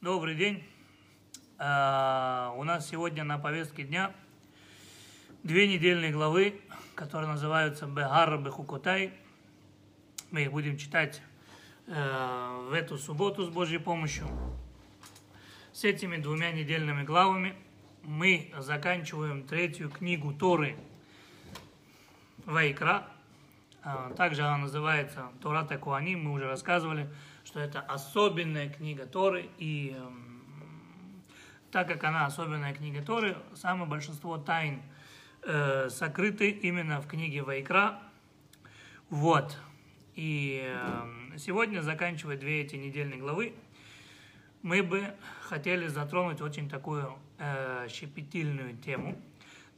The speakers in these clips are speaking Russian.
Добрый день. А, у нас сегодня на повестке дня две недельные главы, которые называются Бегар Бехукотай. Мы их будем читать э, в эту субботу с Божьей помощью. С этими двумя недельными главами мы заканчиваем третью книгу Торы Вайкра. А, Также она называется Тората Куаним. Мы уже рассказывали, что это особенная книга Торы. И эм, так как она особенная книга Торы, самое большинство тайн э, сокрыты именно в книге Вайкра. Вот. И э, сегодня, заканчивая две эти недельные главы, мы бы хотели затронуть очень такую э, щепетильную тему,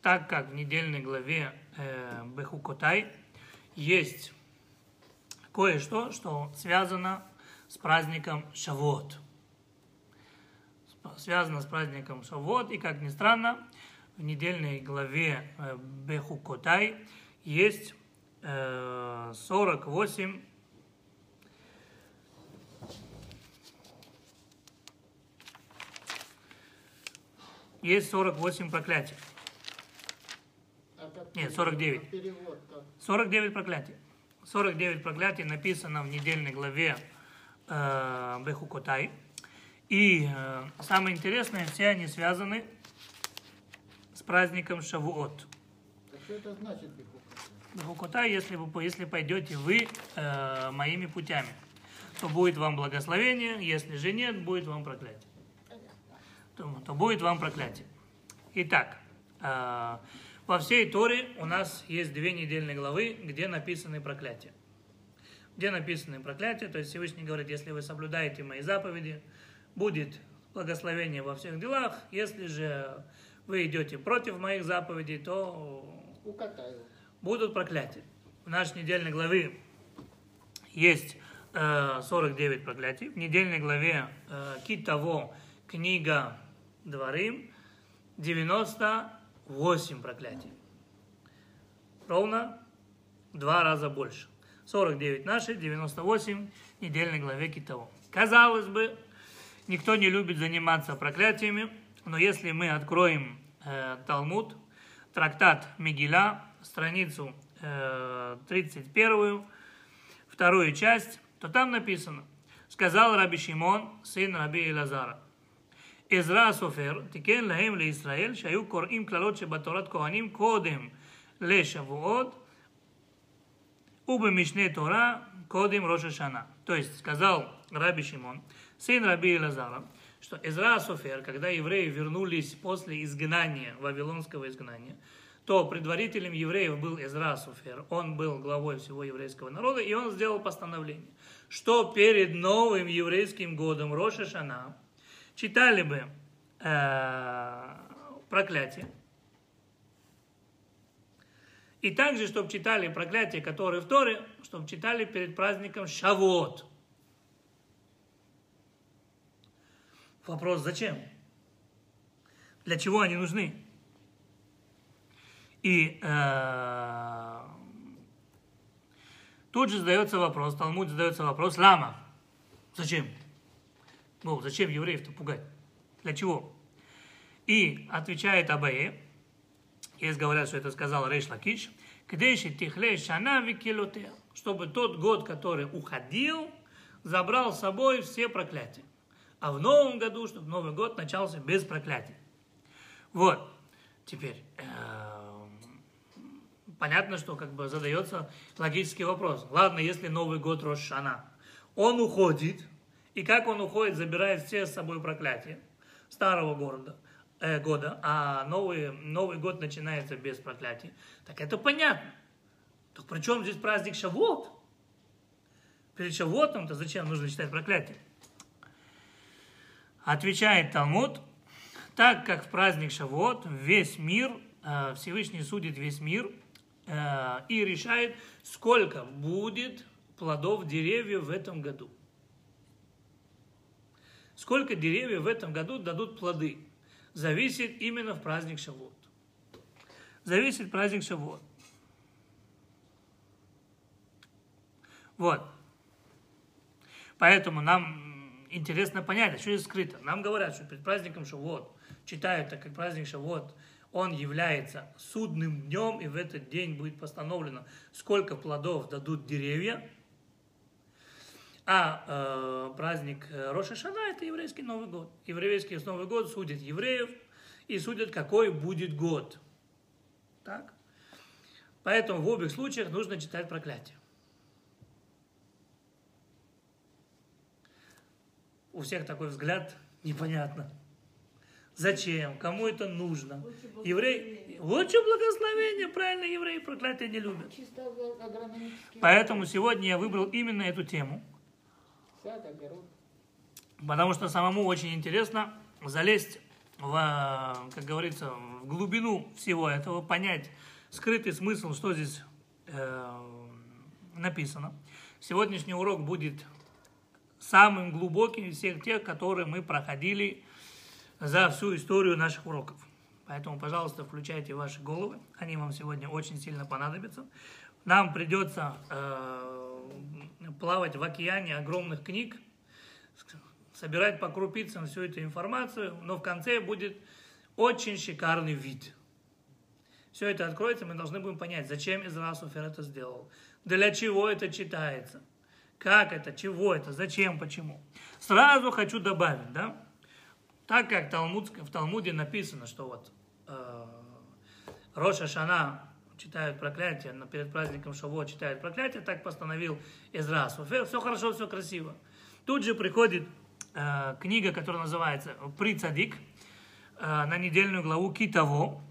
так как в недельной главе э, Бехукотай есть кое-что, что связано с праздником Шавот. Связано с праздником Шавот, и, как ни странно, в недельной главе э, Бехукотай есть э, 48 есть 48 проклятий. А Нет, перевод? 49. А Перевод как? 49 проклятий. 49 проклятий написано в недельной главе э, Бехукотай. И э, самое интересное, все они связаны с праздником Шавуот. А что это значит бихука? Бехукотай, если вы если пойдете вы э, моими путями, то будет вам благословение, если же нет, будет вам проклятие. То, то будет вам проклятие. Итак, э, во всей Торе у нас есть две недельные главы, где написаны проклятия. Где написаны проклятия, то есть Всевышний говорит, если вы соблюдаете мои заповеди, будет благословение во всех делах, если же вы идете против моих заповедей, то Укатаю. будут проклятия. В нашей недельной главе есть э, 49 проклятий. В недельной главе э, Китаво, книга Дворим, 98 проклятий. Ровно в два раза больше. 49 наши, 98 в недельной главе Китаво. Казалось бы, никто не любит заниматься проклятиями, но если мы откроем э, Талмуд, трактат Мигиля, страницу э, 31, вторую часть, то там написано, сказал Раби Шимон, сын Раби Илазара, עזרא הסופר תיקן להם לישראל שהיו קוראים קללות שבתורת כהנים קודם לשבועות Убы Мишне Тора Кодим Роша Шана. То есть сказал Раби Шимон, сын Раби Лазара, что Изра Софер, когда евреи вернулись после изгнания, вавилонского изгнания, то предварителем евреев был Изра Софер. Он был главой всего еврейского народа, и он сделал постановление, что перед новым еврейским годом Роша Шана читали бы э, проклятие, и также, чтобы читали проклятия, которые в Торе, чтобы читали перед праздником Шавуот. Вопрос, зачем? Для чего они нужны? И э, тут же задается вопрос, Талмуд задается вопрос, лама, зачем? Ну, зачем евреев-то пугать? Для чего? И отвечает Абае, есть говорят, что это сказал Рейш Лакиш, «Кдеши тихле шана викилотея», чтобы тот год, который уходил, забрал с собой все проклятия. А в новом году, чтобы Новый год начался без проклятий. Вот. Теперь, э, понятно, что как бы задается логический вопрос. Ладно, если Новый год Рошана, он уходит, и как он уходит, забирает все с собой проклятия старого города, года, а новый, Новый год начинается без проклятий. Так это понятно. Так при чем здесь праздник Шавот? Перед Шавотом-то зачем нужно читать проклятие? Отвечает Талмуд, так как в праздник Шавот весь мир, э, Всевышний судит весь мир э, и решает, сколько будет плодов деревьев в этом году. Сколько деревьев в этом году дадут плоды, зависит именно в праздник Шавот. Зависит праздник Шавот. Вот. Поэтому нам интересно понять, а что здесь скрыто. Нам говорят, что перед праздником Шавуот, читают так как праздник Шавуот, он является судным днем, и в этот день будет постановлено, сколько плодов дадут деревья. А э, праздник э, Роша Шана – это еврейский Новый год. Еврейский Новый год судит евреев и судят, какой будет год. Так? Поэтому в обеих случаях нужно читать проклятие. У всех такой взгляд непонятно. Зачем? Кому это нужно? Еврей... Вот что благословение, правильно, евреи проклятие не любят. Поэтому сегодня я выбрал именно эту тему, Огород. потому что самому очень интересно залезть в, как говорится, в глубину всего этого, понять скрытый смысл, что здесь э, написано. Сегодняшний урок будет самым глубоким из всех тех, которые мы проходили за всю историю наших уроков. Поэтому, пожалуйста, включайте ваши головы. Они вам сегодня очень сильно понадобятся. Нам придется э, плавать в океане огромных книг, собирать по крупицам всю эту информацию, но в конце будет очень шикарный вид. Все это откроется, мы должны будем понять, зачем Израиль Суфер это сделал, для чего это читается, как это, чего это, зачем, почему. Сразу хочу добавить, да, так как в Талмуде написано, что вот э, Роша Шана читают проклятие, но перед праздником Шаво читают проклятие, так постановил Суфер, все хорошо, все красиво. Тут же приходит э, книга, которая называется «При цадик», э, на недельную главу Китаво,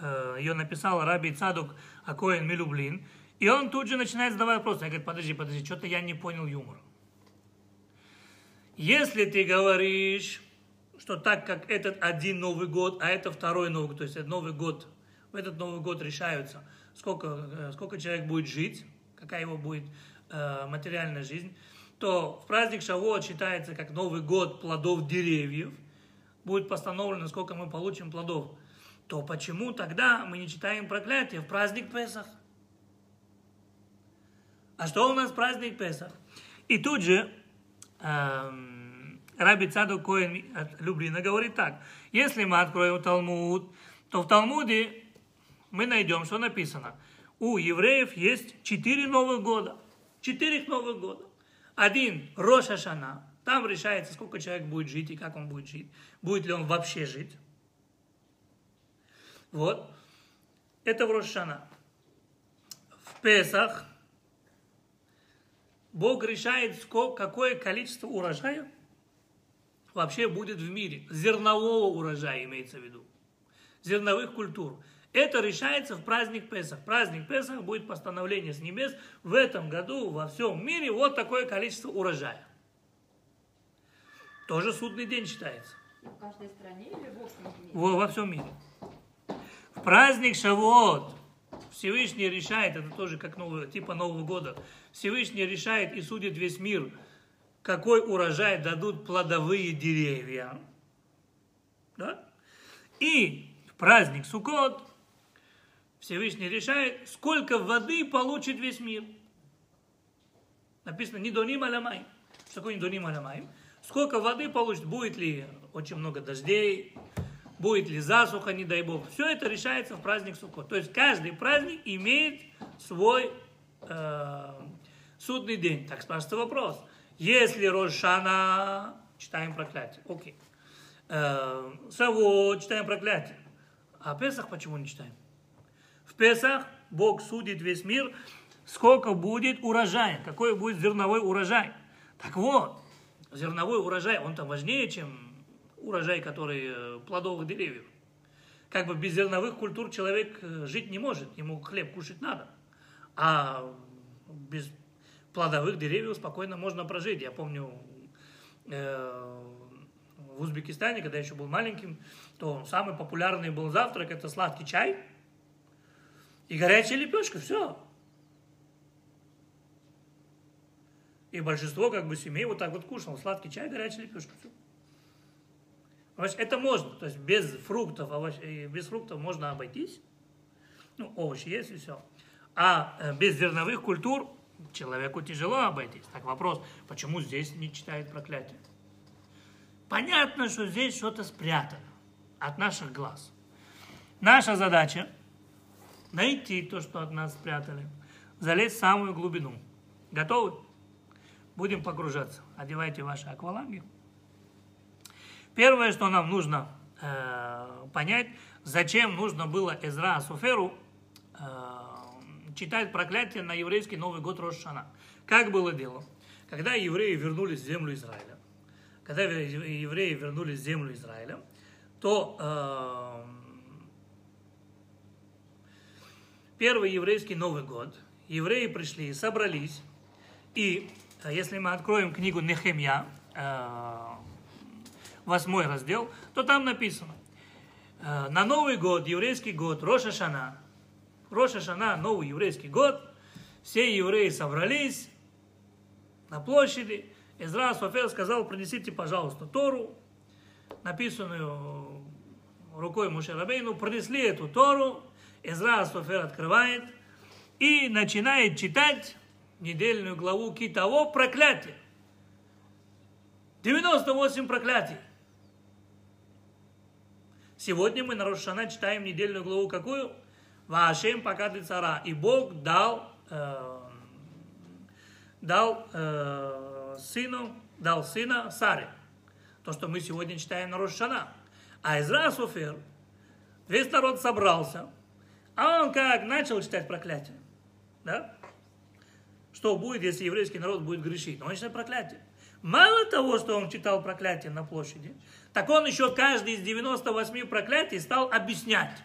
Э, ее написал Раби Цадук Акоин Милюблин, и он тут же начинает задавать вопросы. Я говорю, подожди, подожди, что-то я не понял юмора. Если ты говоришь, что так как этот один Новый год, а это второй Новый год, то есть Новый год, в этот Новый год решаются, сколько, э, сколько человек будет жить, какая его будет э, материальная жизнь, то в праздник Шавуот считается как Новый год плодов деревьев, будет постановлено, сколько мы получим плодов, то почему тогда мы не читаем проклятие в праздник Песах? А что у нас праздник Песах? И тут же эм, Раби Цаду Коэн от Люблина говорит так. Если мы откроем Талмуд, то в Талмуде мы найдем, что написано. У евреев есть четыре Новых года. Четыре Новых года. Один Роша Шана. Там решается, сколько человек будет жить и как он будет жить. Будет ли он вообще жить. Вот. Это в Рошана. В Песах Бог решает, сколько, какое количество урожая вообще будет в мире. Зернового урожая имеется в виду. Зерновых культур. Это решается в праздник Песах. Праздник Песах будет постановление с небес. В этом году во всем мире вот такое количество урожая. Тоже судный день считается. В каждой стране или в общем мире? Во, во всем мире. В праздник Шавуот Всевышний решает, это тоже как новый, типа Нового года, Всевышний решает и судит весь мир, какой урожай дадут плодовые деревья. Да? И в праздник Суккот Всевышний решает, сколько воды получит весь мир. Написано, не доним алямай. Что такое не доним алямай? Сколько воды получит, будет ли очень много дождей, будет ли засуха, не дай бог. Все это решается в праздник Суккот. То есть каждый праздник имеет свой э, судный день. Так спрашивается вопрос. Если Рошана, читаем проклятие. Окей. Э, Саво, читаем проклятие. А Песах почему не читаем? В Песах Бог судит весь мир, сколько будет урожая, какой будет зерновой урожай. Так вот, зерновой урожай, он там важнее, чем урожай, который э, плодовых деревьев. Как бы без зерновых культур человек э, жить не может, ему хлеб кушать надо. А без плодовых деревьев спокойно можно прожить. Я помню, э, в Узбекистане, когда я еще был маленьким, то самый популярный был завтрак, это сладкий чай и горячая лепешка, все. И большинство как бы семей вот так вот кушало, сладкий чай, горячая лепешка, все. Понимаешь, это можно, то есть без фруктов, овощ... без фруктов можно обойтись, ну, овощи есть и все. А э, без зерновых культур человеку тяжело обойтись. Так вопрос, почему здесь не читает проклятие? Понятно, что здесь что-то спрятано от наших глаз. Наша задача найти то, что от нас спрятали, залезть в самую глубину. Готовы? Будем погружаться. Одевайте ваши акваланги. Первое, что нам нужно э, понять, зачем нужно было Эзра Асуферу э, читать проклятие на еврейский Новый год Рошана. Как было дело? Когда евреи вернулись в землю Израиля, когда евреи вернулись в землю Израиля, то э, первый еврейский Новый год, евреи пришли, собрались, и э, если мы откроем книгу Нехемья, э, восьмой раздел, то там написано, э, на Новый год, еврейский год, Роша Шана, Роша Шана, новый еврейский год, все евреи собрались на площади, Изра Софер сказал, принесите, пожалуйста, Тору, написанную рукой Мушерабейну, принесли эту Тору, Изра Софер открывает и начинает читать недельную главу Китово проклятие. 98 проклятий. Сегодня мы на Рошана читаем недельную главу какую? Вашем пока цара. И Бог дал, э, дал э, сыну, дал сына Саре. То, что мы сегодня читаем на Рошана. А Изра Суфер, весь народ собрался, а он как начал читать проклятие. Да? Что будет, если еврейский народ будет грешить? Он читает проклятие. Мало того, что он читал проклятие на площади, так он еще каждый из 98 проклятий стал объяснять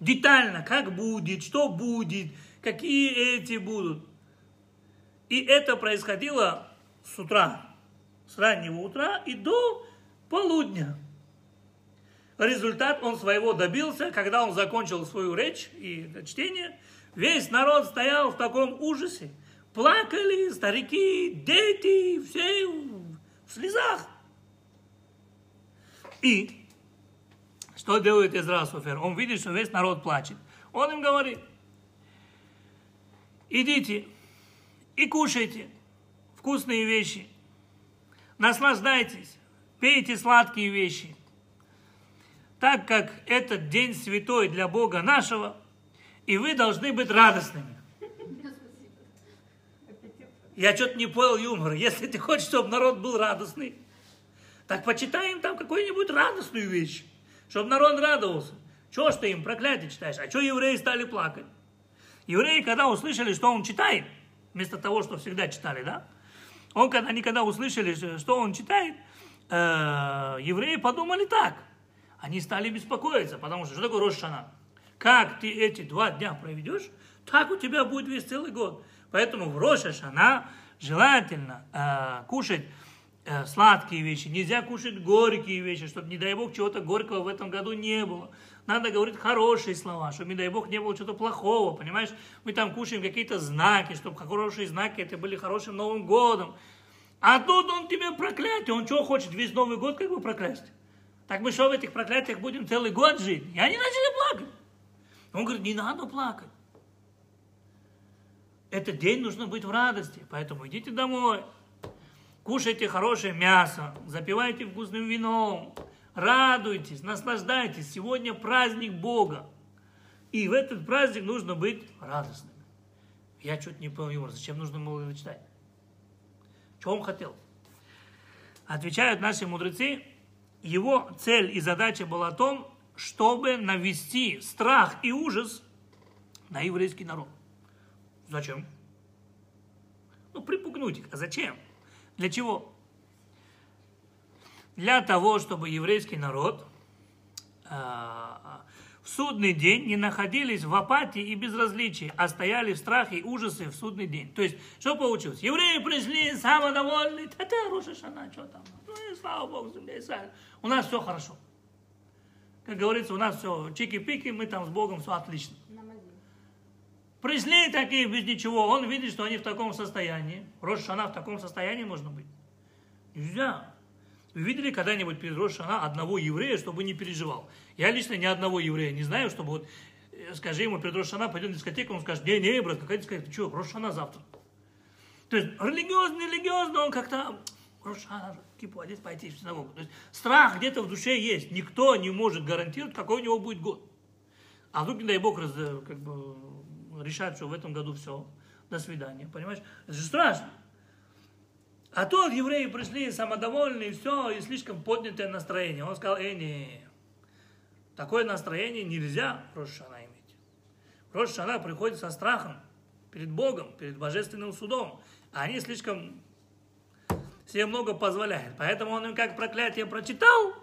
детально, как будет, что будет, какие эти будут. И это происходило с утра, с раннего утра и до полудня. Результат он своего добился, когда он закончил свою речь и чтение. Весь народ стоял в таком ужасе. Плакали старики, дети, все в слезах. И что делает Изра Суфер? Он видит, что весь народ плачет. Он им говорит, идите и кушайте вкусные вещи, наслаждайтесь, пейте сладкие вещи, так как этот день святой для Бога нашего, и вы должны быть радостными. Я что-то не понял юмора. Если ты хочешь, чтобы народ был радостный, так почитаем там какую-нибудь радостную вещь, чтобы народ радовался. Чего ж ты им проклятие читаешь? А что евреи стали плакать? Евреи, когда услышали, что он читает, вместо того, что всегда читали, да? Он, когда, они когда услышали, что он читает, э, евреи подумали так. Они стали беспокоиться, потому что что такое Рошана? Как ты эти два дня проведешь, так у тебя будет весь целый год. Поэтому в Рошашана желательно э, кушать Э, сладкие вещи, нельзя кушать горькие вещи, чтобы, не дай бог, чего-то горького в этом году не было. Надо говорить хорошие слова, чтобы, не дай бог, не было чего-то плохого, понимаешь? Мы там кушаем какие-то знаки, чтобы хорошие знаки, это были хорошим Новым годом. А тут он тебе проклятие, он что хочет, весь Новый год как бы проклясть? Так мы что, в этих проклятиях будем целый год жить? И они начали плакать. Он говорит, не надо плакать. Этот день нужно быть в радости, поэтому идите домой кушайте хорошее мясо, запивайте вкусным вином, радуйтесь, наслаждайтесь. Сегодня праздник Бога. И в этот праздник нужно быть радостным. Я что-то не понял зачем нужно было это читать? Что он хотел? Отвечают наши мудрецы, его цель и задача была о том, чтобы навести страх и ужас на еврейский народ. Зачем? Ну, припугнуть их. А зачем? Для чего? Для того, чтобы еврейский народ э, в судный день не находились в апатии и безразличии, а стояли в страхе и ужасе в судный день. То есть, что получилось? Евреи пришли самодовольны, та-та, Роша Шана, что там? Ну и слава Богу, земля. У нас все хорошо. Как говорится, у нас все чики-пики, мы там с Богом все отлично. Пришли такие без ничего, он видит, что они в таком состоянии. Рошана в таком состоянии можно быть. Нельзя. Вы видели когда-нибудь перед Рошана одного еврея, чтобы не переживал? Я лично ни одного еврея не знаю, чтобы вот, э, скажи ему перед Рошана, пойдем на дискотеку, он скажет, не, не, брат, какая дискотека, ты что, Рошана завтра. То есть религиозный, религиозный, он как-то Рошана, кипу одеть, в синагогу. То есть страх где-то в душе есть. Никто не может гарантировать, какой у него будет год. А вдруг, не дай бог, раз, э, как бы, решать, что в этом году все, до свидания, понимаешь? Это же страшно. А тут евреи пришли самодовольные, все, и слишком поднятое настроение. Он сказал, э, не, такое настроение нельзя в Рошана иметь. В Рошана приходит со страхом перед Богом, перед божественным судом. А они слишком себе много позволяют. Поэтому он им как проклятие прочитал,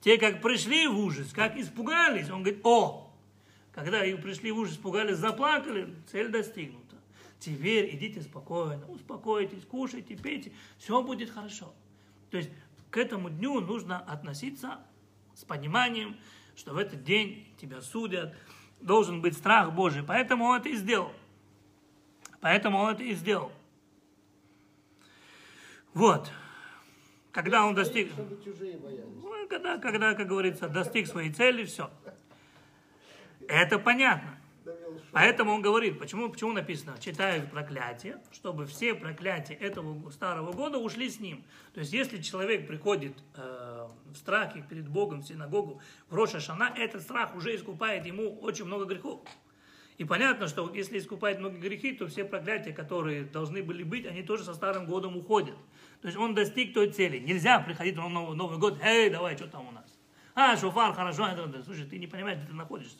те как пришли в ужас, как испугались, он говорит, о, когда и пришли в ужас, испугались, заплакали, цель достигнута. Теперь идите спокойно, успокойтесь, кушайте, пейте, все будет хорошо. То есть к этому дню нужно относиться с пониманием, что в этот день тебя судят, должен быть страх Божий. Поэтому он это и сделал. Поэтому он это и сделал. Вот. Когда он достиг... Ну, когда, когда, как говорится, достиг своей цели, все. Это понятно. Поэтому он говорит, почему, почему написано, читают проклятие, чтобы все проклятия этого старого года ушли с ним. То есть, если человек приходит э, в страхе перед Богом в синагогу в Роша Шана, этот страх уже искупает ему очень много грехов. И понятно, что если искупает много грехи, то все проклятия, которые должны были быть, они тоже со старым годом уходят. То есть он достиг той цели. Нельзя приходить на Новый, год, эй, давай, что там у нас? А, шофар, хорошо, слушай, ты не понимаешь, где ты находишься.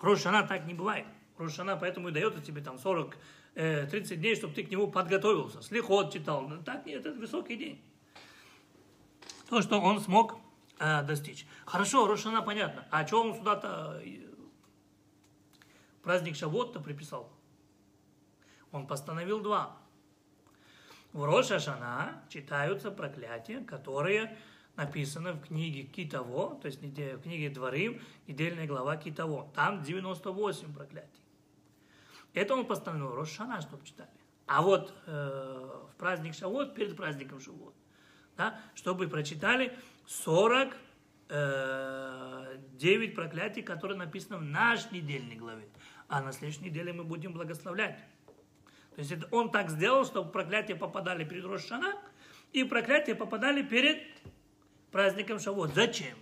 Рошана так не бывает. Рошана поэтому и дает тебе там 40, э, 30 дней, чтобы ты к нему подготовился. Слихот читал. Так нет, это высокий день. То, что он смог э, достичь. Хорошо, Рошана понятно. А что он сюда-то э, праздник Шавот-то приписал? Он постановил два. В Роша Шана читаются проклятия, которые написаны в книге Китово, то есть в книге Дворим, недельная глава Китово. Там 98 проклятий. Это он постановил Рош Шана, чтобы читали. А вот э, в праздник Шавот, перед праздником Шавот, да, чтобы прочитали 40 э, 9 проклятий, которые написаны в нашей недельной главе. А на следующей неделе мы будем благословлять. То есть он так сделал, чтобы проклятия попадали перед Рошана, и проклятия попадали перед праздником Шавот. Зачем?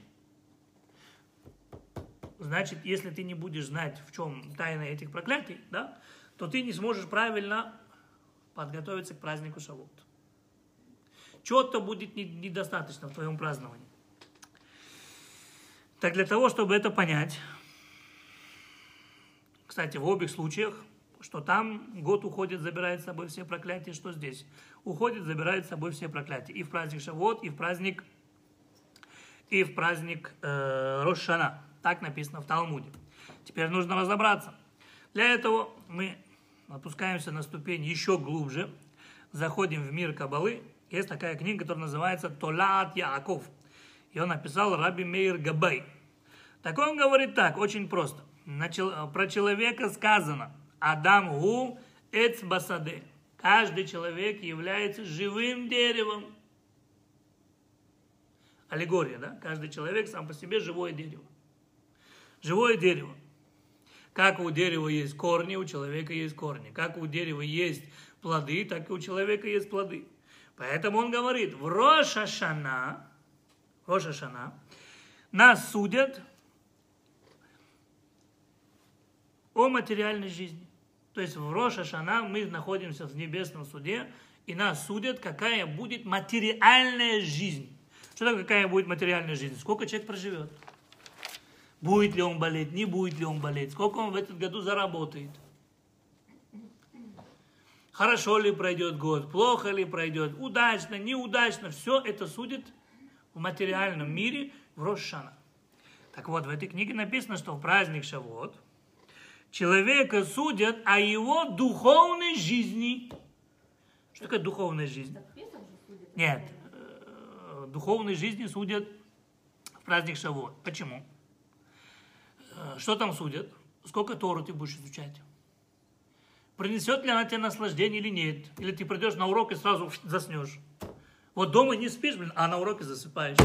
Значит, если ты не будешь знать, в чем тайна этих проклятий, да, то ты не сможешь правильно подготовиться к празднику Шавот. Чего-то будет не- недостаточно в твоем праздновании. Так для того, чтобы это понять, кстати, в обеих случаях, что там год уходит, забирает с собой все проклятия, что здесь уходит, забирает с собой все проклятия. И в праздник Шавот, и в праздник, и в праздник э, Рошана. Так написано в Талмуде. Теперь нужно разобраться. Для этого мы опускаемся на ступень еще глубже, заходим в мир Кабалы. Есть такая книга, которая называется Толат Яаков. Ее написал Раби Мейр Габай. Так он говорит так, очень просто. Про человека сказано, Адам гу эц басаде. Каждый человек является живым деревом. Аллегория, да? Каждый человек сам по себе живое дерево. Живое дерево. Как у дерева есть корни, у человека есть корни. Как у дерева есть плоды, так и у человека есть плоды. Поэтому он говорит, в Рошашана, Рошашана, нас судят о материальной жизни. То есть в Роша Шана мы находимся в небесном суде, и нас судят, какая будет материальная жизнь. Что такое, какая будет материальная жизнь? Сколько человек проживет? Будет ли он болеть, не будет ли он болеть? Сколько он в этот году заработает? Хорошо ли пройдет год, плохо ли пройдет, удачно, неудачно. Все это судит в материальном мире в Рошана. Так вот, в этой книге написано, что в праздник Шавот человека судят о его духовной жизни. Что такое духовная жизнь? Нет, э, духовной жизни судят в праздник Шавот. Почему? Э, Что там судят? Сколько Тору ты будешь изучать? Принесет ли она тебе наслаждение или нет? Или ты придешь на урок и сразу заснешь? Вот дома не спишь, блин, а на уроке засыпаешь.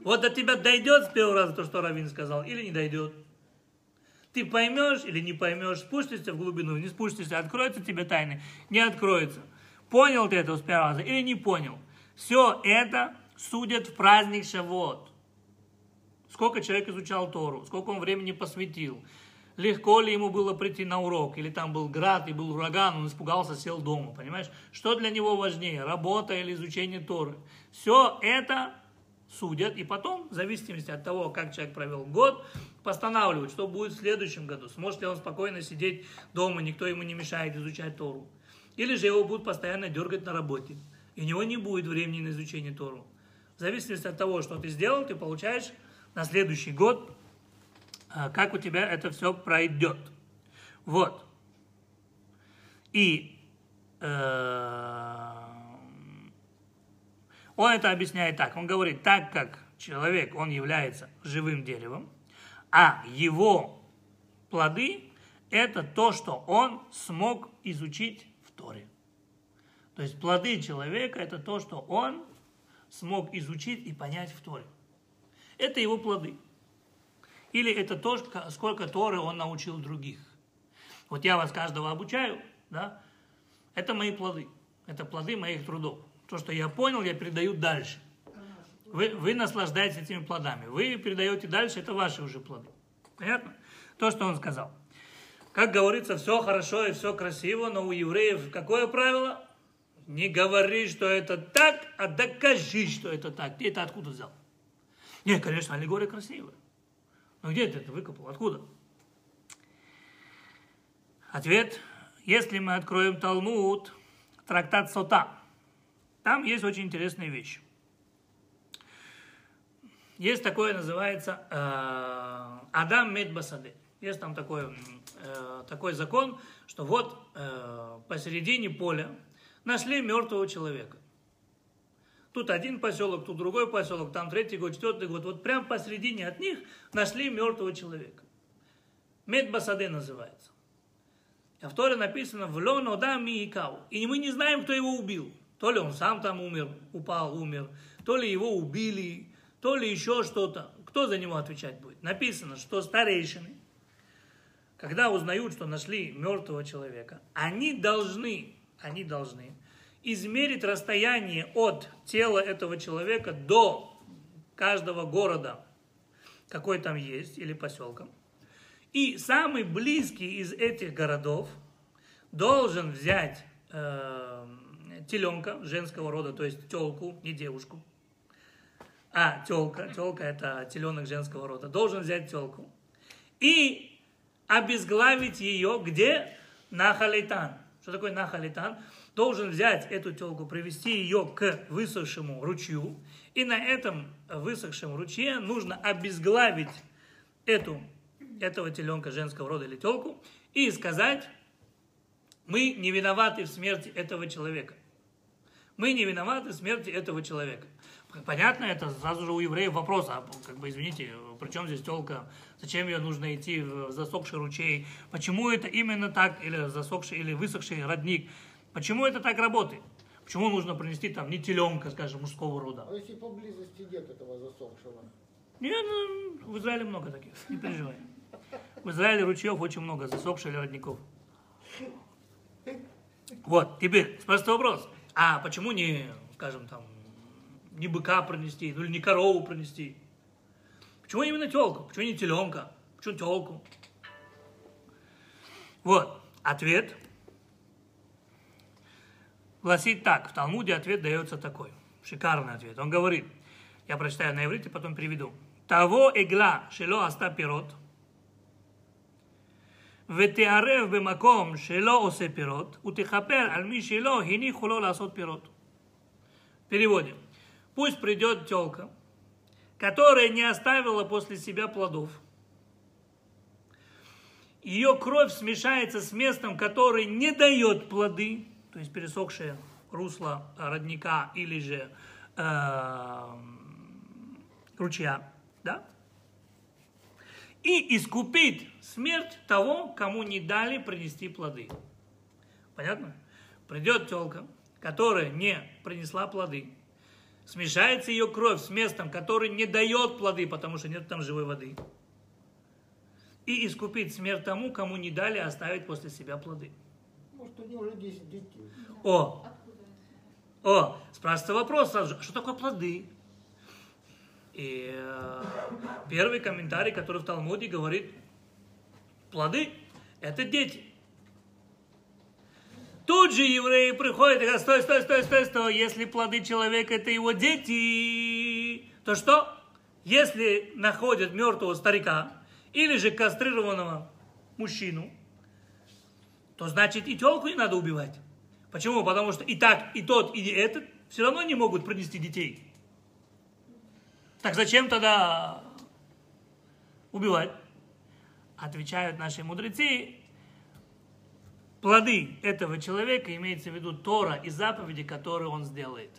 Вот до тебя дойдет с первого раза то, что Равин сказал, или не дойдет. Ты поймешь или не поймешь, спустишься в глубину, не спустишься, откроется тебе тайны, не откроется. Понял ты это с первого раза или не понял? Все это судят в праздник Шавот. Сколько человек изучал Тору, сколько он времени посвятил, легко ли ему было прийти на урок, или там был град, и был ураган, он испугался, сел дома, понимаешь? Что для него важнее, работа или изучение Торы? Все это судят, и потом, в зависимости от того, как человек провел год, постанавливают, что будет в следующем году. Сможет ли он спокойно сидеть дома, никто ему не мешает изучать Тору. Или же его будут постоянно дергать на работе. И у него не будет времени на изучение Тору. В зависимости от того, что ты сделал, ты получаешь на следующий год, а, как у тебя это все пройдет. Вот. И э, он это объясняет так. Он говорит, так как человек, он является живым деревом, а его плоды – это то, что он смог изучить в Торе. То есть плоды человека – это то, что он смог изучить и понять в Торе. Это его плоды. Или это то, сколько Торы он научил других. Вот я вас каждого обучаю, да, это мои плоды. Это плоды моих трудов. То, что я понял, я передаю дальше. Вы, вы наслаждаетесь этими плодами. Вы передаете дальше, это ваши уже плоды. Понятно? То, что он сказал. Как говорится, все хорошо и все красиво, но у евреев какое правило? Не говори, что это так, а докажи, что это так. Ты это откуда взял? Нет, конечно, аллегория красивая. Но где ты это выкопал? Откуда? Ответ. Если мы откроем Талмуд, трактат Сота, там есть очень интересная вещь. Есть такое, называется э, Адам Медбасаде. Есть там такой, э, такой закон, что вот э, посередине поля нашли мертвого человека. Тут один поселок, тут другой поселок, там третий год, четвертый год. Вот прям посередине от них нашли мертвого человека. Медбасаде называется. А в Торе написано «В лоно да ми и И мы не знаем, кто его убил. То ли он сам там умер, упал, умер, то ли его убили, то ли еще что-то. Кто за него отвечать будет? Написано, что старейшины, когда узнают, что нашли мертвого человека, они должны, они должны измерить расстояние от тела этого человека до каждого города, какой там есть, или поселка. И самый близкий из этих городов должен взять э, теленка женского рода, то есть телку, не девушку. А, телка, телка это теленок женского рода. Должен взять телку и обезглавить ее где? На халитан. Что такое на халитан? Должен взять эту телку, привести ее к высохшему ручью, и на этом высохшем ручье нужно обезглавить эту, этого теленка женского рода или телку и сказать, мы не виноваты в смерти этого человека. Мы не виноваты в смерти этого человека. Понятно, это сразу же у евреев вопрос, а как бы, извините, при чем здесь телка, зачем ее нужно идти в засохший ручей, почему это именно так, или засохший, или высохший родник, почему это так работает? Почему нужно принести там не теленка, скажем, мужского рода? А если поблизости нет этого засохшего? Нет, ну, в Израиле много таких, не переживай. В Израиле ручьев очень много, засохших родников. Вот, теперь, спрашивается вопрос. А почему не, скажем, там, не быка пронести, ну или не корову пронести? Почему именно телку? Почему не теленка? Почему телку? Вот, ответ гласит так. В Талмуде ответ дается такой. Шикарный ответ. Он говорит, я прочитаю на иврите, потом приведу. Того игла шело аста пирот, ותערב במקום שלא עושה פירות, ותכפר על מי שלא הניחו לו לעשות פירות. Переводим. Пусть придет телка, которая не оставила после себя плодов. Ее кровь смешается с местом, который не дает плоды, то есть пересохшее русло родника или же э, ручья, да? и искупить смерть того, кому не дали принести плоды. Понятно? Придет телка, которая не принесла плоды, смешается ее кровь с местом, который не дает плоды, потому что нет там живой воды. и искупить смерть тому, кому не дали оставить после себя плоды. Может, у него уже 10 детей. О, о, спрашивается вопрос сразу же, а что такое плоды? И э, первый комментарий, который в Талмуде говорит, плоды – это дети. Тут же евреи приходят и говорят, стой, стой, стой, стой, стой, если плоды человека – это его дети, то что? Если находят мертвого старика или же кастрированного мужчину, то значит и телку не надо убивать. Почему? Потому что и так, и тот, и этот все равно не могут принести детей. Так зачем тогда убивать? Отвечают наши мудрецы, плоды этого человека имеется в виду Тора и заповеди, которые он сделает.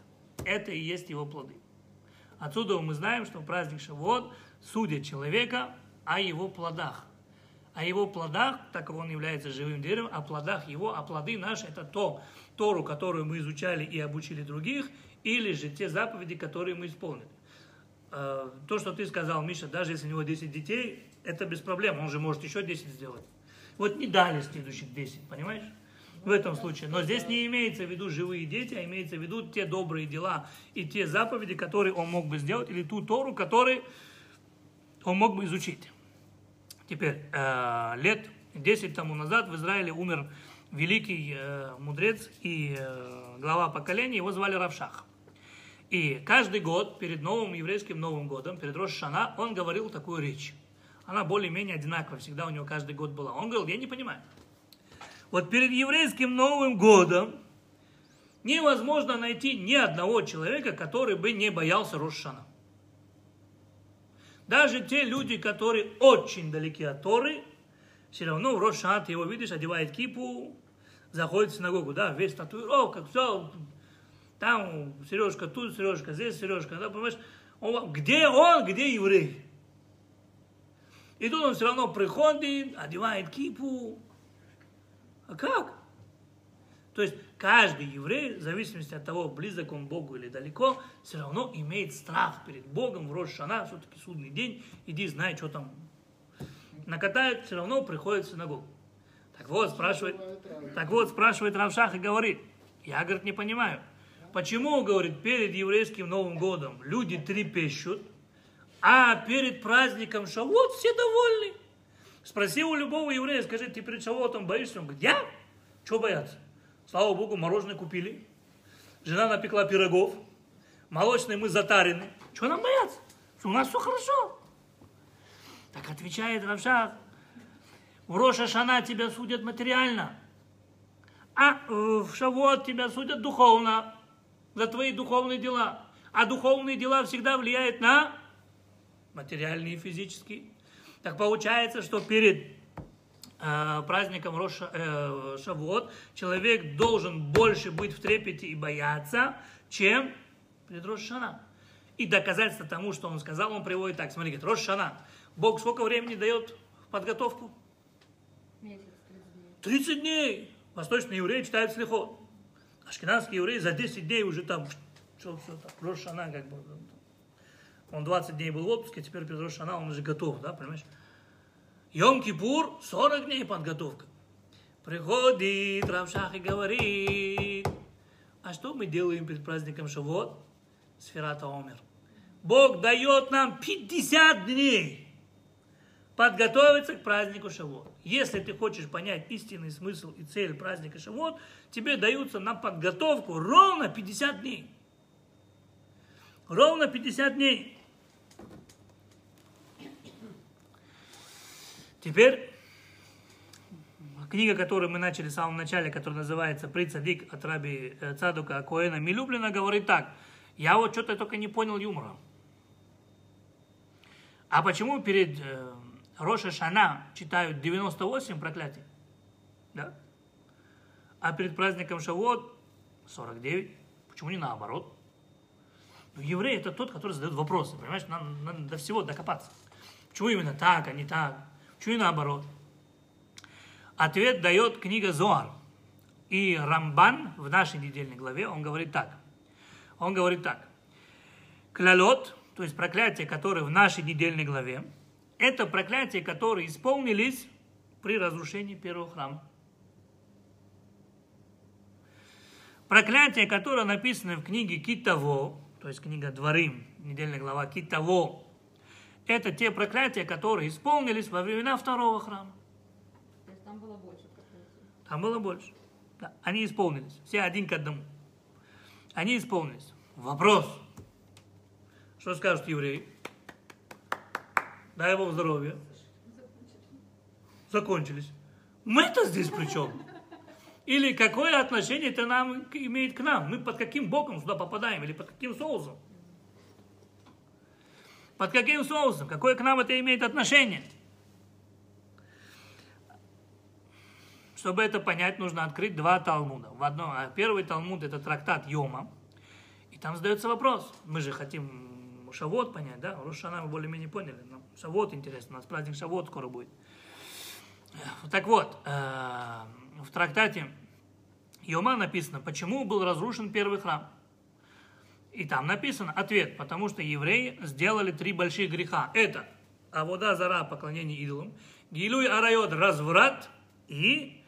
Это и есть его плоды. Отсюда мы знаем, что праздник Шавуот судят человека о его плодах. О его плодах, так как он является живым деревом, о плодах его, а плоды наши это то, Тору, которую мы изучали и обучили других, или же те заповеди, которые мы исполнили. Э, То, что ты сказал, Миша, даже если у него 10 детей, это без проблем, он же может еще 10 сделать. Вот не дали следующих 10, понимаешь? В этом случае. Но здесь не имеется в виду живые дети, а имеется в виду те добрые дела и те заповеди, которые он мог бы сделать, или ту Тору, которую он мог бы изучить. Теперь, э, лет 10 тому назад в Израиле умер великий э, мудрец и э, глава поколения, его звали Равшах. И каждый год, перед новым еврейским Новым годом, перед Рош Шана, он говорил такую речь. Она более-менее одинаковая, всегда у него каждый год была. Он говорил, я не понимаю. Вот перед еврейским Новым годом невозможно найти ни одного человека, который бы не боялся Рошана. Даже те люди, которые очень далеки от Торы, все равно в Рошана ты его видишь, одевает кипу, заходит в синагогу, да, весь татуировка, все, там сережка тут, сережка здесь, сережка, да, понимаешь, он, где он, где еврей? И тут он все равно приходит, одевает кипу. А как? То есть каждый еврей, в зависимости от того, близок он Богу или далеко, все равно имеет страх перед Богом в Рошана, все-таки судный день, иди знай, что там накатают, все равно приходит в синагогу. Так вот, спрашивает, так вот, спрашивает Равшах и говорит, я, говорит, не понимаю, почему, говорит, перед еврейским Новым годом люди трепещут, а перед праздником Шавот все довольны. Спроси у любого еврея, скажи, ты перед Шавотом боишься? Он говорит, я? Чего бояться? Слава Богу, мороженое купили. Жена напекла пирогов. Молочные мы затарены. Чего нам бояться? У нас все хорошо. Так отвечает Равшах. В Роша Шана тебя судят материально. А в Шавот тебя судят духовно. За твои духовные дела. А духовные дела всегда влияют на материальные и физические. Так получается, что перед э, праздником Роша, э, Шавуот человек должен больше быть в трепете и бояться, чем перед Рошана. И доказательство тому, что он сказал, он приводит так. Смотри, говорит, Рошана. Бог сколько времени дает в подготовку? Месяц, 30 дней. 30 дней. Восточные евреи читают слихот. Ашкенадские евреи за 10 дней уже там, что, все так, Рошана как бы. Он 20 дней был в отпуске, теперь перед Рошана он уже готов, да, понимаешь? Йом-Кипур, 40 дней подготовка. Приходит Равшах и говорит, а что мы делаем перед праздником Шавот? Сферата Омер. Бог дает нам 50 дней подготовиться к празднику Шавот. Если ты хочешь понять истинный смысл и цель праздника Шавот, тебе даются на подготовку ровно 50 дней. Ровно 50 дней. Теперь книга, которую мы начали в самом начале, которая называется «Прицадик» от раби э, Цадука Коэна Милюблина, говорит так. Я вот что-то только не понял юмора. А почему перед э, Роша Шана читают 98 проклятий? Да? А перед праздником Шавот 49. Почему не наоборот? Ну, еврей это тот, который задает вопросы, понимаешь? Надо, надо до всего докопаться. Почему именно так, а не так? И наоборот? Ответ дает книга Зоар. И Рамбан в нашей недельной главе, он говорит так. Он говорит так. Клялот, то есть проклятие, которое в нашей недельной главе, Это проклятия, которые исполнились при разрушении первого храма. Проклятие, которое написано в книге Китаво, то есть книга Дворим, недельная глава Китаво, это те проклятия, которые исполнились во времена второго храма. То есть там было больше проклятий. Там было больше. Да, они исполнились. Все один к одному. Они исполнились. Вопрос. Что скажут евреи? Дай Бог здоровья. Закончились. Мы-то здесь при чем? Или какое отношение это нам имеет к нам? Мы под каким боком сюда попадаем? Или под каким соусом? Под каким соусом? Какое к нам это имеет отношение? Чтобы это понять, нужно открыть два Талмуда. В одном, а первый Талмуд это трактат Йома. И там задается вопрос. Мы же хотим Шавот понять, да? Рошана мы более-менее поняли. Но Шавот интересно, у нас праздник Шавот скоро будет. Так вот, э, в трактате Йома написано, почему был разрушен первый храм. И там написано ответ, потому что евреи сделали три больших греха. Это Авода Зара, поклонение идолам, Гилуй Арайот, разврат и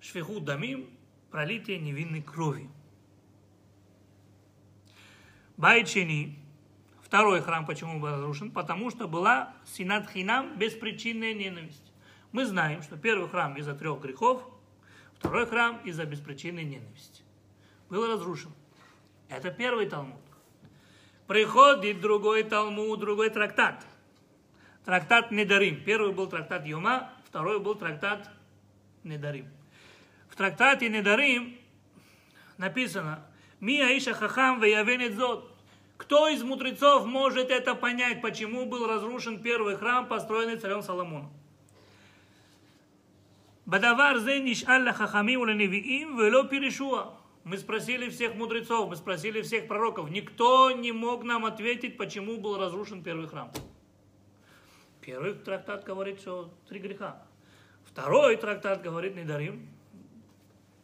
Швиху Дамим, пролитие невинной крови. Байчини, второй храм почему был разрушен? Потому что была синат хинам беспричинная ненависть. Мы знаем, что первый храм из-за трех грехов, второй храм из-за беспричинной ненависти. Был разрушен. Это первый Талмуд. Приходит другой Талмуд, другой трактат. Трактат Недарим. Первый был трактат Йома, второй был трактат Недарим. В трактате Недарим написано «Ми Аиша Хахам веявенет зод». Кто из мудрецов может это понять, почему был разрушен первый храм, построенный царем Соломоном? Бадавар зе нишаль хахамим уленевиим вело перешуа. Мы спросили всех мудрецов, мы спросили всех пророков. Никто не мог нам ответить, почему был разрушен первый храм. Первый трактат говорит, что три греха. Второй трактат говорит, не дарим.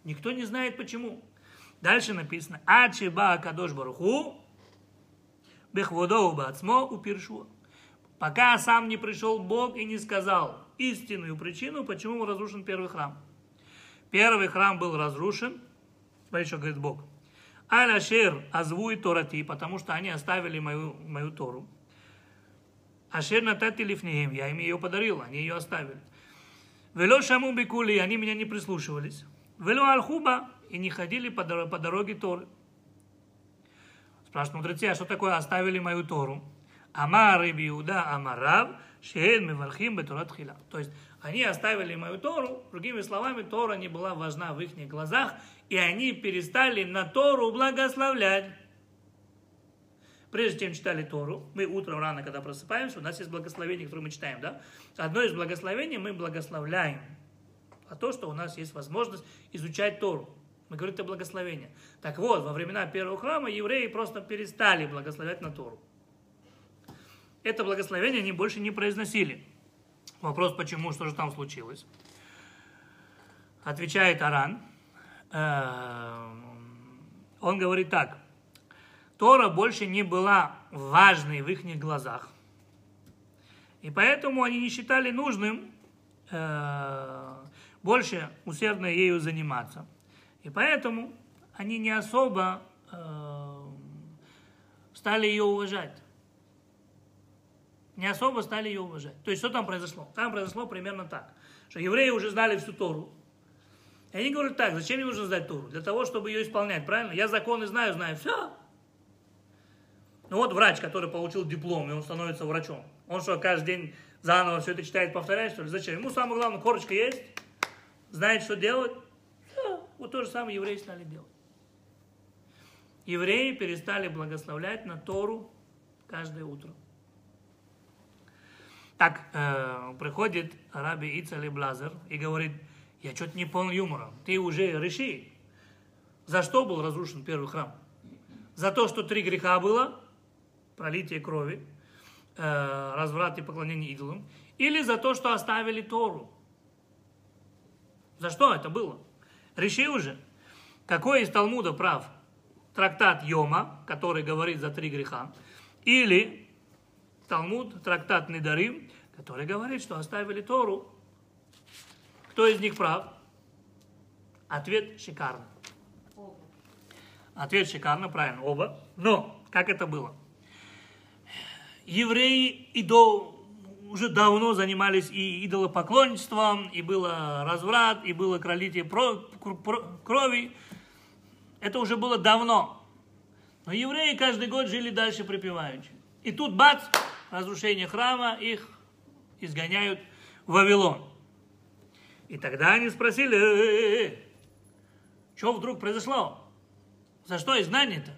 Никто не знает почему. Дальше написано, Ачиба Кадош Баруху, Бехводоу Бацмо Упиршуа. Пока сам не пришел Бог и не сказал истинную причину, почему разрушен первый храм. Первый храм был разрушен, смотри, что говорит Бог. Аляшер азвуй торати, потому что они оставили мою, мою Тору. Ашер натати лифнеем, я им ее подарил, они ее оставили. Вело шаму бикули, они меня не прислушивались. Вело алхуба, и не ходили по, по дороге Торы. Спрашивают мудрецы, а что такое оставили мою Тору? Амар Раби Иуда, Амарав, Шеэн Мевархим Бетурат Хила. То есть они оставили мою Тору, другими словами, Тора не была важна в их глазах, и они перестали на Тору благословлять. Прежде чем читали Тору, мы утром рано, когда просыпаемся, у нас есть благословение, которое мы читаем, да? Одно из благословений мы благословляем. А то, что у нас есть возможность изучать Тору. Мы говорим, это благословение. Так вот, во времена первого храма евреи просто перестали благословлять на Тору. Это благословение они больше не произносили. Вопрос, почему, что же там случилось? Отвечает Аран. Он говорит так. Тора больше не была важной в их глазах. И поэтому они не считали нужным э, больше усердно ею заниматься. И поэтому они не особо э, стали ее уважать. Не особо стали ее уважать. То есть, что там произошло? Там произошло примерно так, что евреи уже знали всю Тору. И они говорят так, зачем мне нужно знать Тору? Для того, чтобы ее исполнять, правильно? Я законы знаю, знаю, все. Ну вот врач, который получил диплом, и он становится врачом. Он что, каждый день заново все это читает, повторяет, что ли? Зачем? Ему самое главное, корочка есть, знает, что делать. Все. Вот то же самое евреи стали делать. Евреи перестали благословлять на Тору каждое утро. Так, э, приходит Раби Ицали Блазер и говорит, я что-то не понял юмора. Ты уже реши, за что был разрушен первый храм? За то, что три греха было, пролитие крови, э, разврат и поклонение идолам, или за то, что оставили Тору? За что это было? Реши уже. Какой из Талмуда прав? Трактат Йома, который говорит за три греха, или Талмуд, трактат Недарим, который говорит, что оставили Тору. Кто из них прав? Ответ шикарный. Оба. Ответ шикарно, правильно, оба. Но, как это было? Евреи и до уже давно занимались и идолопоклонничеством, и было разврат, и было кролитие крови. Это уже было давно. Но евреи каждый год жили дальше припеваючи. И тут бац, разрушение храма, их изгоняют в Вавилон. И тогда они спросили, э, э, что вдруг произошло? За что изгнание-то?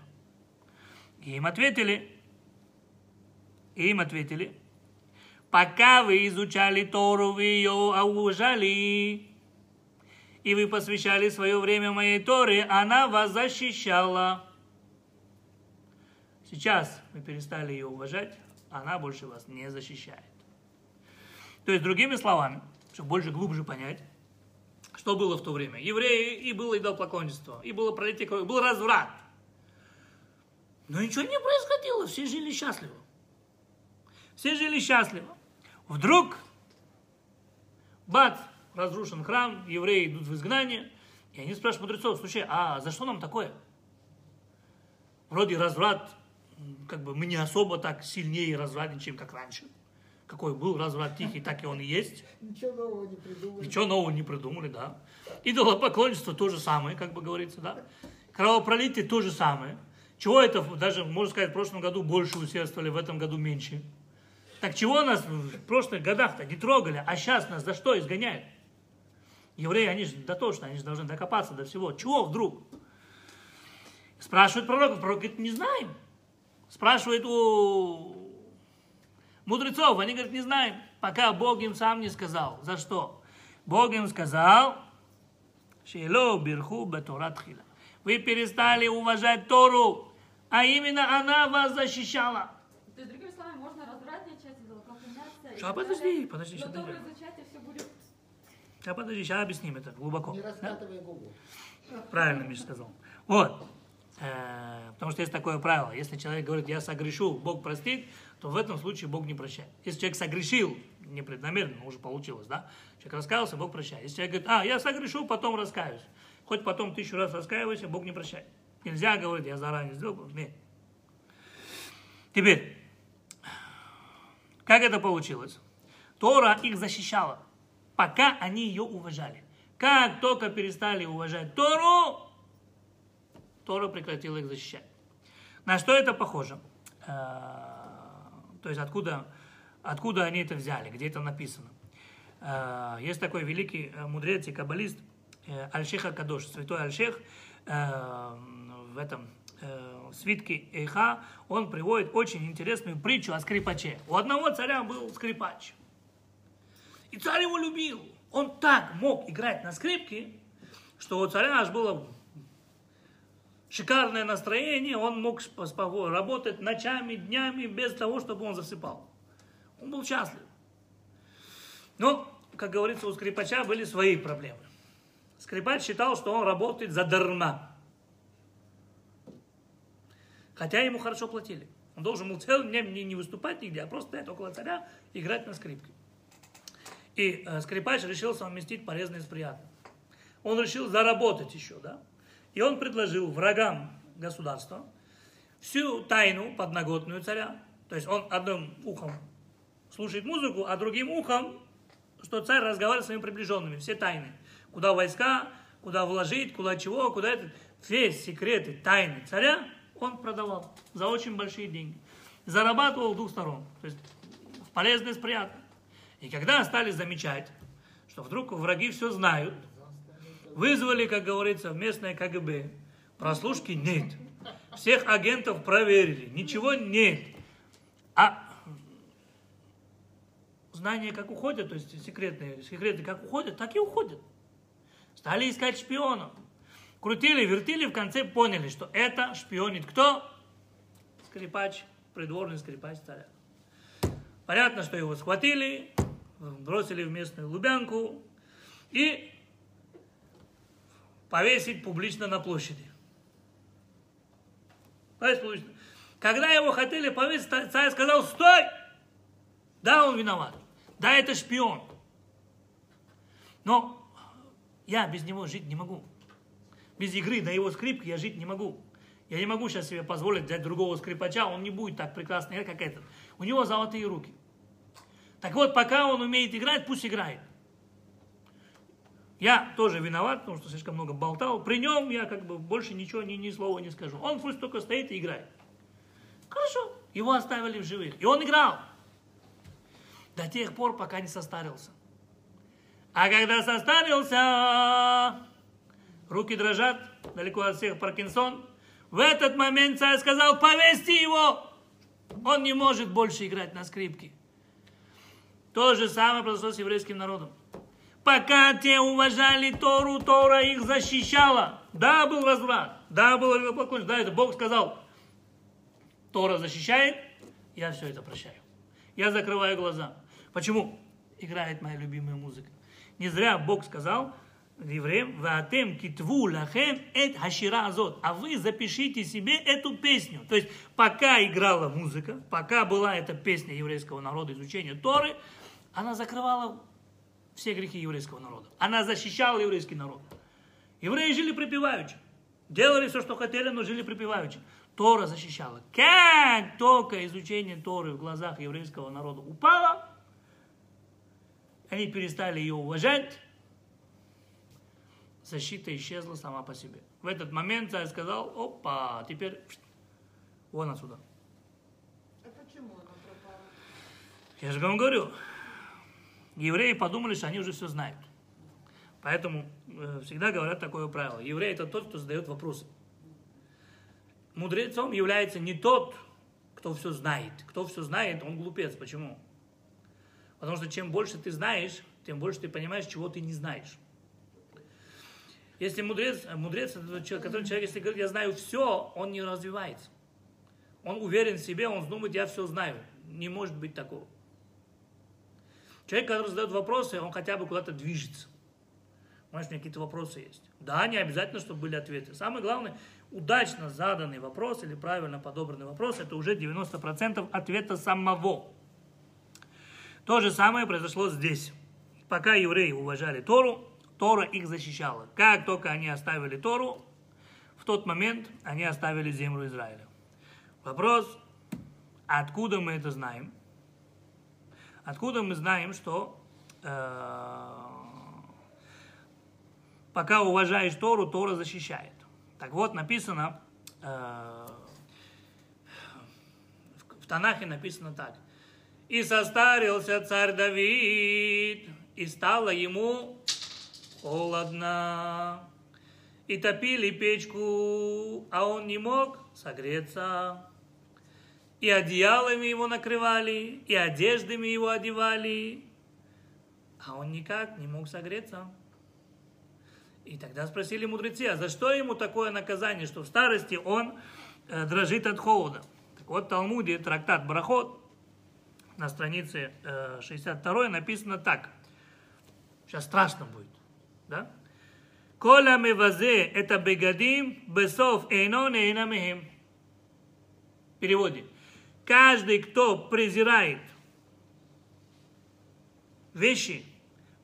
И им ответили, и им ответили, пока вы изучали Тору, вы ее уважали, и вы посвящали свое время моей Торе, она вас защищала. Сейчас вы перестали ее уважать, она больше вас не защищает. То есть, другими словами, чтобы больше глубже понять, что было в то время. Евреи, и было идолопоклонничество, и было пролитие крови, был разврат. Но ничего не происходило, все жили счастливо. Все жили счастливо. Вдруг, бац, разрушен храм, евреи идут в изгнание, и они спрашивают мудрецов, слушай, а за что нам такое? Вроде разврат, как бы мы не особо так сильнее развратнее, чем как раньше. Какой был разврат тихий, так и он и есть. Ничего нового не придумали. Ничего нового не придумали, да. Идолопоклонничество то же самое, как бы говорится, да. Кровопролитие то же самое. Чего это, даже, можно сказать, в прошлом году больше усердствовали, в этом году меньше. Так чего нас в прошлых годах-то не трогали, а сейчас нас за что изгоняют? Евреи, они же дотошно, они же должны докопаться до всего. Чего вдруг? Спрашивают пророков, пророк говорит, не знаем. Спрашивает у мудрецов, они говорят, не знаем, пока Бог им сам не сказал. За что? Бог им сказал, Шейло бирху бетурат хила. Вы перестали уважать Тору, а именно она вас защищала. То есть, другими словами, можно идолопоклоняться и Ща, так подожди, далее. подожди, Но ща Тору дойдем. изучать, и все будет. Сейчас подожди, сейчас объясним это глубоко. Не Да? раскатывай губу. Правильно Миша сказал. Вот. Э, Потому что есть такое правило. Если человек говорит, я согрешу, Бог простит, то в этом случае Бог не прощает. Если человек согрешил, непреднамеренно, уже получилось, да? Человек раскаялся, Бог прощает. Если человек говорит, а, я согрешу, потом раскаюсь. Хоть потом тысячу раз раскаивайся, Бог не прощает. Нельзя говорить, я заранее сделал. Нет. Теперь, как это получилось? Тора их защищала, пока они ее уважали. Как только перестали уважать Тору, Тора прекратила их защищать. На что это похоже? Э, То есть откуда, откуда они это взяли, где это написано? Э, Есть такой великий э, мудрец и каббалист э, Альшеха Кадош, святой Альшех, в этом свитке Эйха, он приводит очень интересную притчу о скрипаче. У одного царя был скрипач. И царь его любил. Он так мог играть на скрипке, что у царя аж было шикарное настроение, он мог работать ночами, днями, без того, чтобы он засыпал. Он был счастлив. Но, как говорится, у скрипача были свои проблемы. Скрипач считал, что он работает задарма. Хотя ему хорошо платили. Он должен был целый день не, не выступать нигде, а просто стоять около царя и играть на скрипке. И э, скрипач решил совместить полезное с приятным. Он решил заработать еще, да? И он предложил врагам государства всю тайну подноготную царя. То есть он одним ухом слушает музыку, а другим ухом, что царь разговаривает с своими приближенными, все тайны. Куда войска, куда вложить, куда чего, куда это. Все секреты, тайны царя он продавал за очень большие деньги. Зарабатывал двух сторон. То есть полезное с приятным. И когда стали замечать, что вдруг враги все знают, вызвали, как говорится, в местное КГБ, прослушки нет. Всех агентов проверили, ничего нет. А знания как уходят, то есть секретные, секреты как уходят, так и уходят. Стали искать шпионов. Крутили, вертили, в конце поняли, что это шпионит кто? Скрипач, придворный скрипач царя. Понятно, что его схватили, бросили в местную Лубянку и повесить публично на площади. Повесить публично. Когда его хотели повесить, царь сказал, стой! Да, он виноват. Да, это шпион. Но я без него жить не могу. Без игры на его скрипке я жить не могу. Я не могу сейчас себе позволить взять другого скрипача, он не будет так прекрасно играть, как этот. У него золотые руки. Так вот, пока он умеет играть, пусть играет. Я тоже виноват, потому что слишком много болтал. При нем я как бы больше ничего, ни, ни слова не скажу. Он пусть только стоит и играет. Хорошо. Его оставили в живых. И он играл. До тех пор, пока не состарился. А когда состарился, руки дрожат, далеко от всех Паркинсон, в этот момент царь сказал, повести его. Он не может больше играть на скрипке. То же самое произошло с еврейским народом. Пока те уважали Тору, Тора их защищала. Да, был разврат, да, был покончен, да, это Бог сказал. Тора защищает, я все это прощаю. Я закрываю глаза. Почему? Играет моя любимая музыка. Не зря Бог сказал евреям, «Ваатем китву лахем эт хашира азот». А вы запишите себе эту песню. То есть, пока играла музыка, пока была эта песня еврейского народа, изучение Торы, она закрывала все грехи еврейского народа. Она защищала еврейский народ. Евреи жили припеваючи. Делали все, что хотели, но жили припеваючи. Тора защищала. Как только изучение Торы в глазах еврейского народа упало, они перестали ее уважать, защита исчезла сама по себе. В этот момент царь сказал, опа, теперь вон отсюда. А почему она пропала? Я же вам говорю, евреи подумали, что они уже все знают. Поэтому э, всегда говорят такое правило. Еврей это тот, кто задает вопросы. Мудрецом является не тот, кто все знает. Кто все знает, он глупец. Почему? Потому что чем больше ты знаешь, тем больше ты понимаешь, чего ты не знаешь. Если мудрец, мудрец, это человек, который человек, если говорит, я знаю все, он не развивается. Он уверен в себе, он думает, я все знаю. Не может быть такого. Человек, который задает вопросы, он хотя бы куда-то движется. Может, какие-то вопросы есть. Да, не обязательно, чтобы были ответы. Самое главное, удачно заданный вопрос или правильно подобранный вопрос, это уже 90% ответа самого. То же самое произошло здесь. Пока евреи уважали Тору, Тора их защищала. Как только они оставили Тору, в тот момент они оставили землю Израиля. Вопрос, откуда мы это знаем? Откуда мы знаем, что э, пока уважаешь Тору, Тора защищает? Так вот, написано, э, в, Танахе написано так. И состарился царь Давид, и стало ему холодно. И топили печку, а он не мог согреться. И одеялами его накрывали, и одеждами его одевали, а он никак не мог согреться. И тогда спросили мудрецы, а за что ему такое наказание, что в старости он э, дрожит от холода? Так вот, в Талмуде, трактат Барахот, на странице э, 62 написано так. Сейчас страшно будет. Да? Коля мевазе это бегадим, бесов эйно нейна мехим. В переводе. Каждый, кто презирает вещи,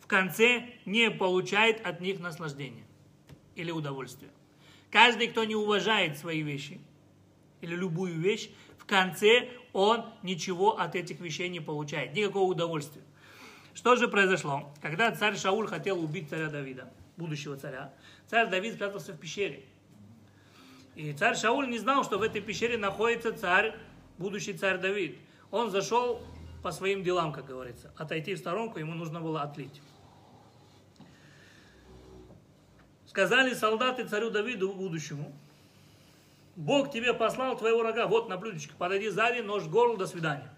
в конце не получает от них наслаждения или удовольствия. Каждый, кто не уважает свои вещи или любую вещь, в конце он ничего от этих вещей не получает, никакого удовольствия. Что же произошло? Когда царь Шауль хотел убить царя Давида, будущего царя, царь Давид спрятался в пещере. И царь Шауль не знал, что в этой пещере находится царь, будущий царь Давид. Он зашел по своим делам, как говорится. Отойти в сторонку ему нужно было отлить. Сказали солдаты царю Давиду будущему, Бог тебе послал твоего врага, вот на блюдечке, подойди сзади, нож в горло, до свидания.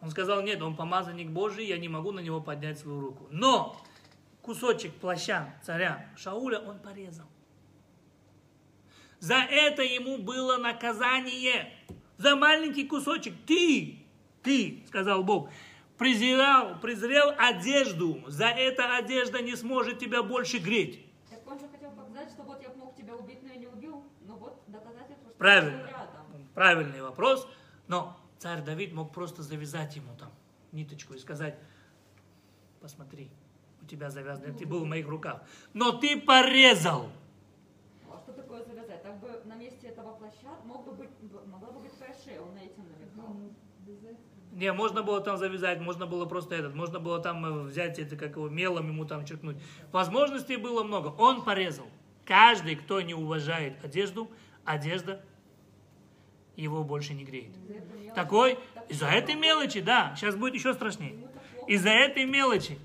Он сказал, нет, он помазанник Божий, я не могу на него поднять свою руку. Но кусочек плаща царя Шауля он порезал. За это ему было наказание. За маленький кусочек. Ты, ты, сказал Бог, презирал, презрел одежду. За это одежда не сможет тебя больше греть. Так он же хотел показать, что вот я мог тебя убить, но я не убил. Но вот доказательство, что Правильно. Правильный вопрос. Но царь Давид мог просто завязать ему там ниточку и сказать, посмотри, у тебя завязано, ты был в моих руках. Но ты порезал. А что такое завязать? Так бы на месте этого плаща мог бы быть, могла бы быть твоя шея, он этим намекал. Не, можно было там завязать, можно было просто этот, можно было там э, взять это, как его, мелом ему там черкнуть. Возможностей было много. Он порезал. Каждый, кто не уважает одежду, одежда его больше не греет. Мелочь. Такой, из-за этой мелочи, да, сейчас будет еще страшнее. Из-за этой мелочи.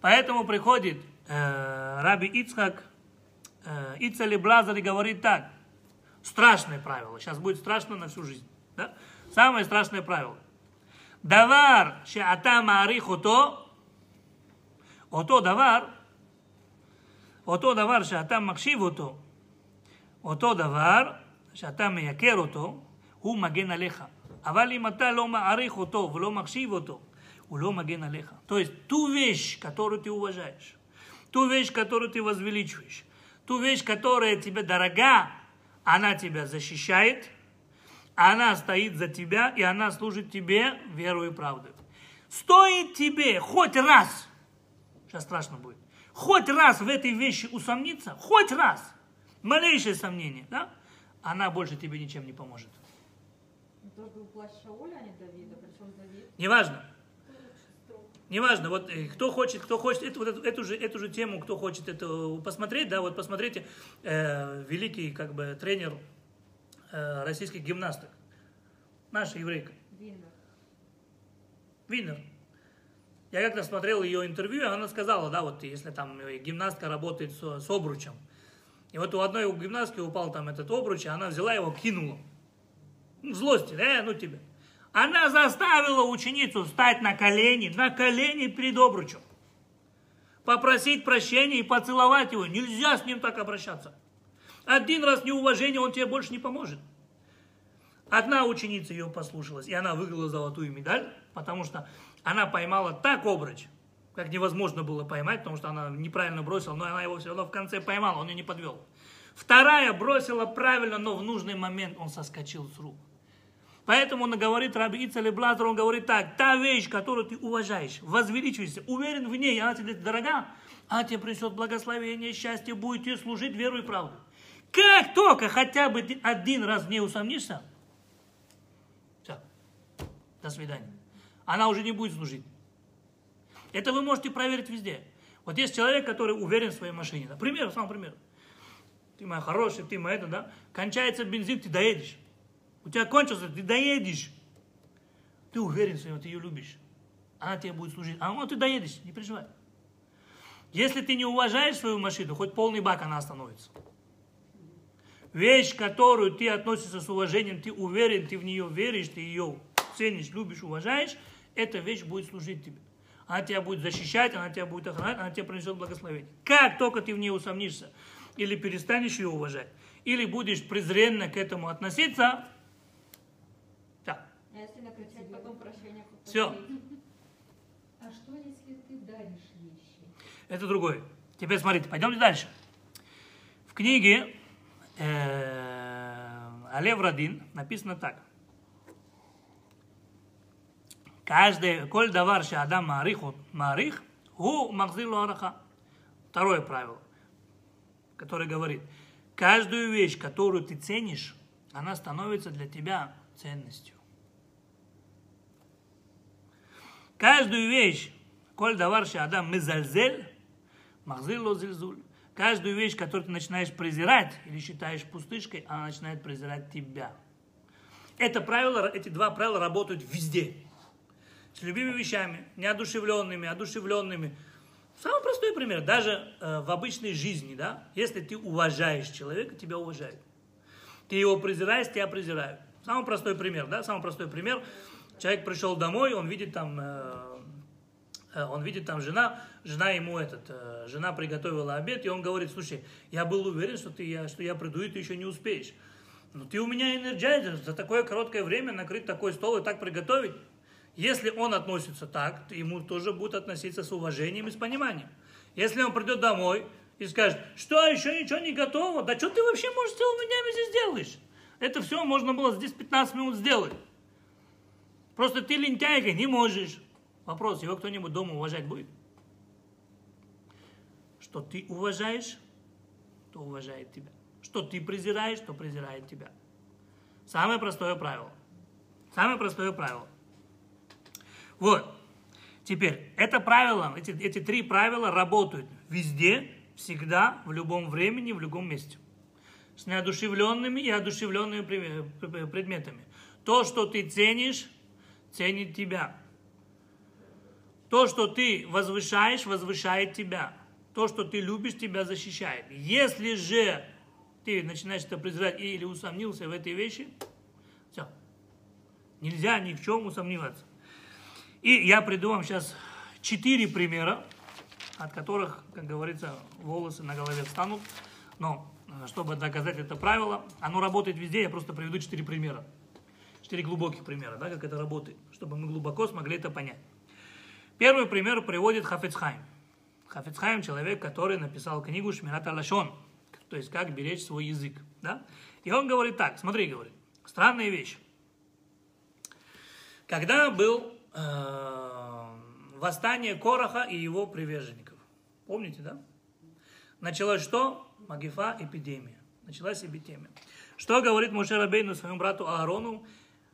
Поэтому приходит э, Раби Ицхак, Ицали Блазар и говорит так. Страшное правило. Сейчас будет страшно на всю жизнь. Да? Самое страшное правило. Давар шеата маарих ото, ото давар, אותו דבר שאתה מקשיב אותו, אותו דבר שאתה מייקר אותו, הוא מגן עליך. אבל אם אתה לא מעריך אותו ולא מקשיב אותו, הוא לא מגן עליך. То есть ту вещь, которую ты уважаешь, ту вещь, которую ты возвеличиваешь, ту вещь, которая тебе дорога, она тебя защищает, она стоит за тебя, и она служит тебе верой и правдой. Стоит тебе хоть раз, сейчас страшно будет, хоть раз в этой вещи усомниться, хоть раз, малейшее сомнение, да, она больше тебе ничем не поможет. Тоже был плащ Шауля, а не Давида. Причем Давид Неважно. Неважно, вот э, кто хочет, кто хочет эту, вот эту, эту же, эту же тему, кто хочет это посмотреть, да, вот посмотрите, э, великий как бы тренер э, российских гимнасток, наша еврейка, Виннер. Винер. Я как-то смотрел ее интервью, и она сказала, да, вот если там гимнастка работает с, с обручем, и вот у одной гимнастки упал там этот обруч, и она взяла его, кинула. Ну, в злости, да, ну тебе. Она заставила ученицу встать на колени, на колени перед обручем. Попросить прощения и поцеловать его. Нельзя с ним так обращаться. Один раз неуважение, он тебе больше не поможет. Одна ученица ее послушалась, и она выиграла золотую медаль, потому что она поймала так обруч, как невозможно было поймать, потому что она неправильно бросила, но она его все равно в конце поймала, он ее не подвел. Вторая бросила правильно, но в нужный момент он соскочил с рук. Поэтому он говорит Раби Ицали Блазар, он говорит так, та вещь, которую ты уважаешь, возвеличиваешься, уверен в ней, она тебе дорога, она тебе принесет благословение, счастье, будет тебе служить верой и правдой. Как только хотя бы ты один раз в ней усомнишься, все, до свидания. Она уже не будет служить. Это вы можете проверить везде. Вот есть человек, который уверен в своей машине. Например, сам пример. Ты моя хорошая, ты моя это, да? Кончается бензин, ты доедешь. У тебя кончился, ты доедешь. Ты уверен в своем, ты ее любишь. Она тебе будет служить. А ну ты доедешь, не переживай. Если ты не уважаешь свою машину, хоть полный бак она остановится. Вещь, которую ты относишься с уважением, ты уверен, ты в нее веришь, ты ее ценишь, любишь, уважаешь, эта вещь будет служить тебе. Она тебя будет защищать, она тебя будет охранять, она тебе принесет благословение. Как только ты в ней усомнишься, или перестанешь ее уважать, или будешь презренно к этому относиться, да, А если накричать, потом попросить? А что, если ты даришь вещи? это другое. Теперь смотрите, пойдемте дальше. В книге э, Алев Радин написано так. Каждый, коль давар адам марих, марих, гу махзилу араха. Второе правило, которое говорит, каждую вещь, которую ты ценишь, она становится для тебя ценностью. Каждую вещь, коль давар ше адам мезальзель, махзилу зильзуль. Каждую вещь, которую ты начинаешь презирать или считаешь пустышкой, она начинает презирать тебя. Это правило, эти два правила работают везде. С любыми вещами, неодушевленными, одушевленными. Самый простой пример, даже э, в обычной жизни, да, если ты уважаешь человека, тебя уважают. Ты его презираешь, тебя презирают. Самый простой пример, да, самый простой пример. Человек пришел домой, он видит там, э, э, он видит там жена, жена ему этот, э, жена приготовила обед, и он говорит, слушай, я был уверен, что, ты, я, что я приду, и ты еще не успеешь. Но ты у меня энерджайзер, за такое короткое время накрыть такой стол и так приготовить. Если он относится так, то ему тоже будет относиться с уважением и с пониманием. Если он придет домой и скажет, что еще ничего не готово, да что ты вообще можешь целыми днями здесь делаешь? Это все можно было здесь 15 минут сделать. Просто ты лентяйка, не можешь. Вопрос, его кто-нибудь дома уважать будет? Что ты уважаешь, то уважает тебя. Что ты презираешь, то презирает тебя. Самое простое правило. Самое простое правило. Вот. Теперь, это правило, эти, эти три правила работают везде, всегда, в любом времени, в любом месте. С неодушевленными и одушевленными предметами. То, что ты ценишь, ценит тебя. То, что ты возвышаешь, возвышает тебя. То, что ты любишь, тебя защищает. Если же ты начинаешь это презирать или усомнился в этой вещи, все. Нельзя ни в чем усомневаться. И я приду вам сейчас четыре примера, от которых, как говорится, волосы на голове встанут. Но э, чтобы доказать это правило, оно работает везде, я просто приведу четыре примера. Четыре глубоких примера, да, как это работает, чтобы мы глубоко смогли это понять. Первый пример приводит Хафицхайм. Хафицхайм – человек, который написал книгу Шмират Алашон, то есть как беречь свой язык. Да? И он говорит так, смотри, говорит, странная вещь. Когда был э, восстание Короха и его приверженников. Помните, да? Началось что? Магифа, эпидемия. Началась эпидемия. Что говорит Муше Рабейну своему брату Аарону?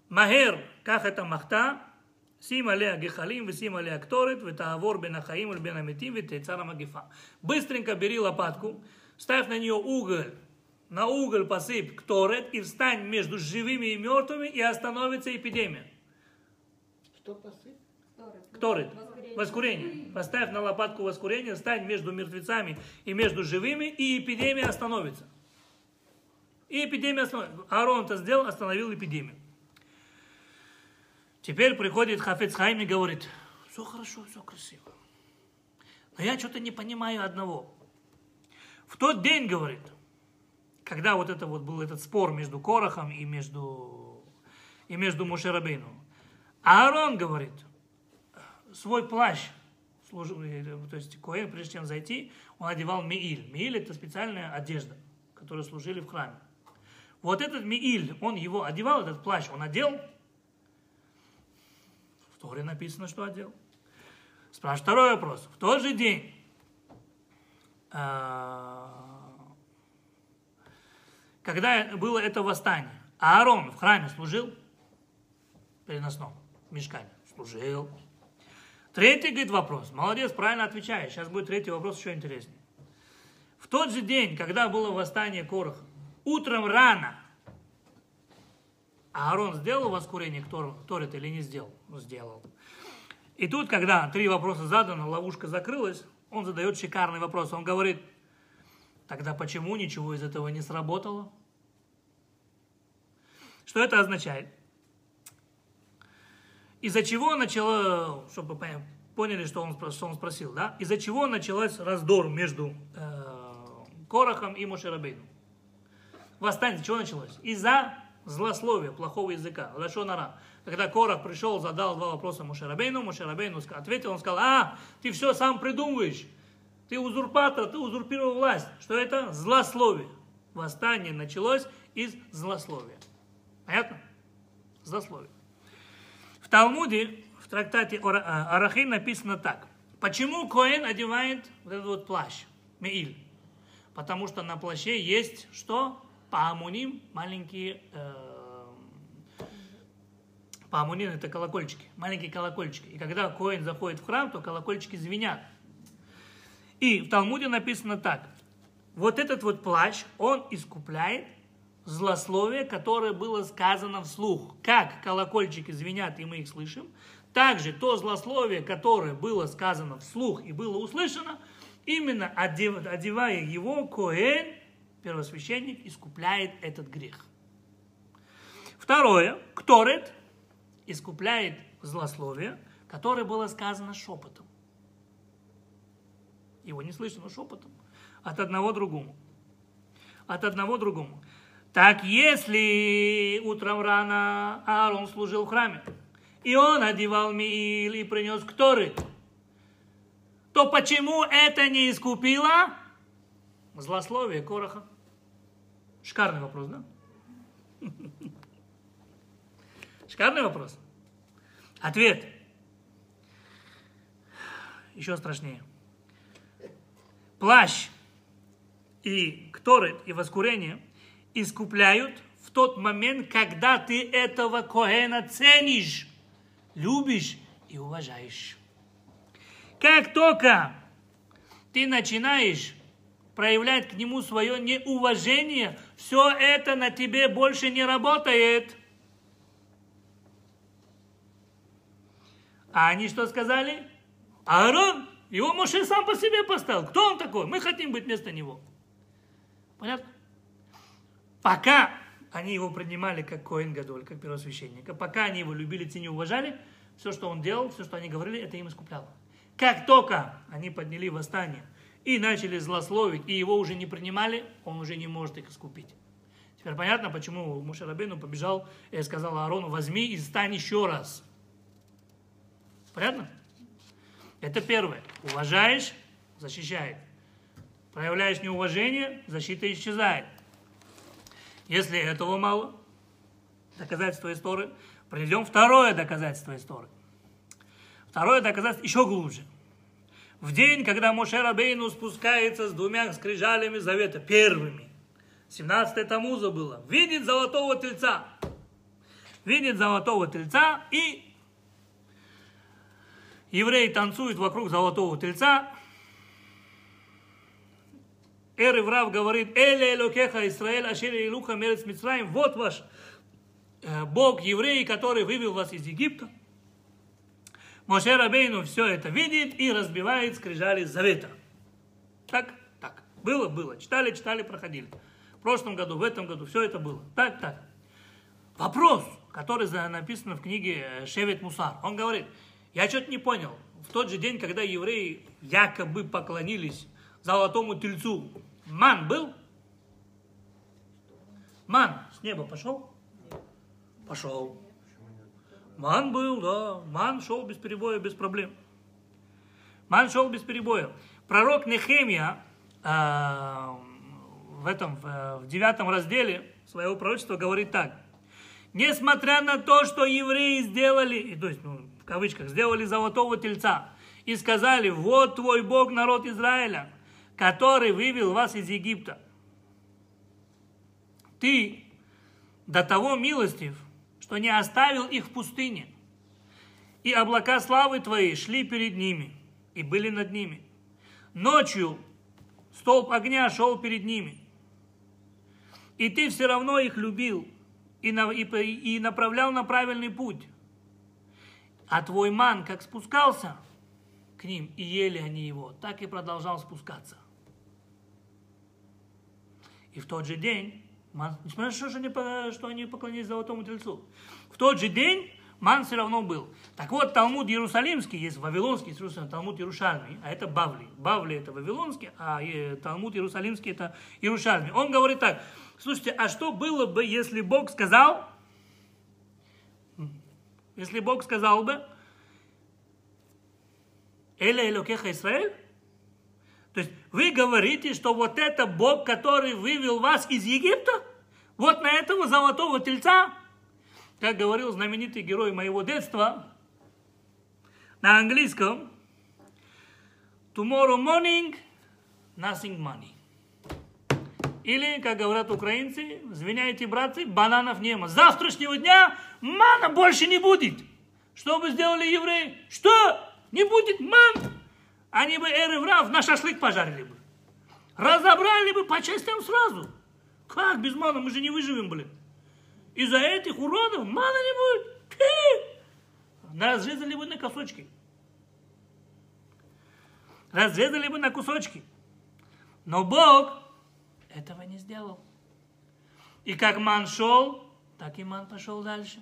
Магер, как это махта, сим алея гехалим, висим алея кторит, витаавор бен ахаим, бен аметим, витейцара магифа. Быстренько бери лопатку, ставь на нее уголь, на уголь посыпь кторет и встань между живыми и мертвыми, и остановится эпидемия. Что посып? Кторет. Воскурение. Поставь на лопатку воскурение, стань между мертвецами и между живыми, и эпидемия остановится. И эпидемия остановится. Аарон это сделал, остановил эпидемию. Теперь приходит Хафец Хайм и говорит, все хорошо, все красиво. Но я что-то не понимаю одного. В тот день, говорит, когда вот это вот был этот спор между Корохом и между, и между Мушерабейну, Аарон говорит, свой плащ, служил, э, то есть Коэн, прежде чем зайти, он одевал мииль. Мииль это специальная одежда, которую служили в храме. Вот этот мииль, он его одевал, этот плащ, он одел. В Торе написано, что одел. Спрашиваю второй вопрос. В тот же день а, когда было это восстание, Аарон в храме служил переносном мешкане. Служил. Третий, говорит, вопрос. Молодец, правильно отвечаешь. Сейчас будет третий вопрос еще интереснее. В тот же день, когда было восстание Короха, утром рано, Аарон сделал воскурение Торет или не сделал? Ну, сделал. И тут, когда три вопроса заданы, ловушка закрылась, он задает шикарный вопрос. Он говорит, тогда почему ничего из этого не сработало? Что это означает? Из-за чего начало, чтобы поняли, что он, что он спросил, да? Из-за чего началась раздор между э, Корохом и Мошерабейном? Восстание, чего началось? Из-за злословия, плохого языка, лашонара. Когда Корах пришел, задал два вопроса Мушерабейну, Мушерабейну ответил, он сказал, а, ты все сам придумываешь, ты узурпатор, ты узурпировал власть. Что это? Злословие. Восстание началось из злословия. Понятно? Злословие. В Талмуде, в трактате а, Арахи написано так. Почему Коэн одевает вот этот вот плащ, Меиль? Потому что на плаще есть что? Паамуним, маленькие... Э, Паамуним это колокольчики, маленькие колокольчики. И когда Коэн заходит в храм, то колокольчики звенят. И в Талмуде написано так. Вот этот вот плащ, он искупляет злословие, которое было сказано вслух. Как колокольчики звенят, и мы их слышим, также то злословие, которое было сказано вслух и было услышано, именно одевая его, Коэн, первосвященник, искупляет этот грех. Второе, Кторет искупляет злословие, которое было сказано шепотом. Его не слышно шепотом. От одного другому. От одного другому. Так если утром рано Аарон служил в храме, и он одевал Миил и принес Кторы, то почему это не искупило злословие Короха? Шикарный вопрос, да? Шикарный вопрос. Ответ. Еще страшнее. Плащ и кторет и воскурение искупляют в тот момент, когда ты этого Коэна ценишь, любишь и уважаешь. Как только ты начинаешь проявлять к нему свое неуважение, все это на тебе больше не работает. А они что сказали? Аарон, его Моше сам по себе поставил. Кто он такой? Мы хотим быть вместо него. Понятно? Пока они его принимали как Коэн Гадоль, как первосвященника, пока они его любили, ценили, уважали, все, что он делал, все, что они говорили, это им искупляло. Как только они подняли восстание и начали злословить, и его уже не принимали, он уже не может их искупить. Теперь понятно, почему Мушарабейну побежал и сказал Аарону, возьми и стань еще раз. Понятно? Это первое. Уважаешь, защищает. Проявляешь неуважение, защита исчезает. Если этого мало, доказательство истории, приведем второе доказательство истории. Второе доказательство еще глубже. В день, когда Моше Рабейну спускается с двумя скрижалями завета, первыми, 17 Тамуза было, видит золотого тельца. Видит золотого тельца и евреи танцуют вокруг золотого тельца. Эр Иврав говорит, Эле Элокеха Исраэль Ашери Илуха Мерец Мицраим, вот ваш э, Бог еврей, который вывел вас из Египта. Моше Рабейну все это видит и разбивает скрижали завета. Так, так. Было, было. Читали, читали, проходили. В прошлом году, в этом году, все это было. Так, так. Вопрос, который написан в книге э, Шевет Мусар. Он говорит, я что-то не понял. В тот же день, когда евреи якобы поклонились золотому тельцу, ман был? Ман с неба пошел? Пошел. Ман был, да. Ман шел без перебоя, без проблем. Ман шел без перебоя. Пророк Нехемия э, в этом, в, девятом разделе своего пророчества говорит так. Несмотря на то, что евреи сделали, то есть, ну, в кавычках, сделали золотого тельца, и сказали, вот твой Бог, народ Израиля, который вывел вас из Египта. Ты до того милостив, что не оставил их в пустыне. И облака славы твоей шли перед ними и были над ними. Ночью столб огня шел перед ними. И ты все равно их любил и, на, и, и направлял на правильный путь. А твой ман, как спускался к ним, и ели они его, так и продолжал спускаться. И в тот же день несмотря на то, что они, что они поклонились золотому тельцу. В тот же день ман все равно был. Так вот, Талмуд Иерусалимский, есть Вавилонский, есть Талмуд Иерушальный, а это Бавли. Бавли это Вавилонский, а Талмуд Иерусалимский это Иерушальный. Он говорит так, слушайте, а что было бы, если Бог сказал, если Бог сказал бы, Эля Элокеха Израиль, то есть вы говорите, что вот это Бог, который вывел вас из Египта, вот на этого золотого тельца, как говорил знаменитый герой моего детства, на английском, tomorrow morning, nothing money. Или, как говорят украинцы, извиняйте, братцы, бананов нема. С завтрашнего дня мана больше не будет. Что бы сделали евреи? Что? Не будет ман? Они бы эры врав на шашлык пожарили бы. Разобрали бы по частям сразу. Как без мана? Мы же не выживем, блин. Из-за этих уродов мана не будет. Разрезали бы на кусочки. Разрезали бы на кусочки. Но Бог этого не сделал. И как ман шел, так и ман пошел дальше.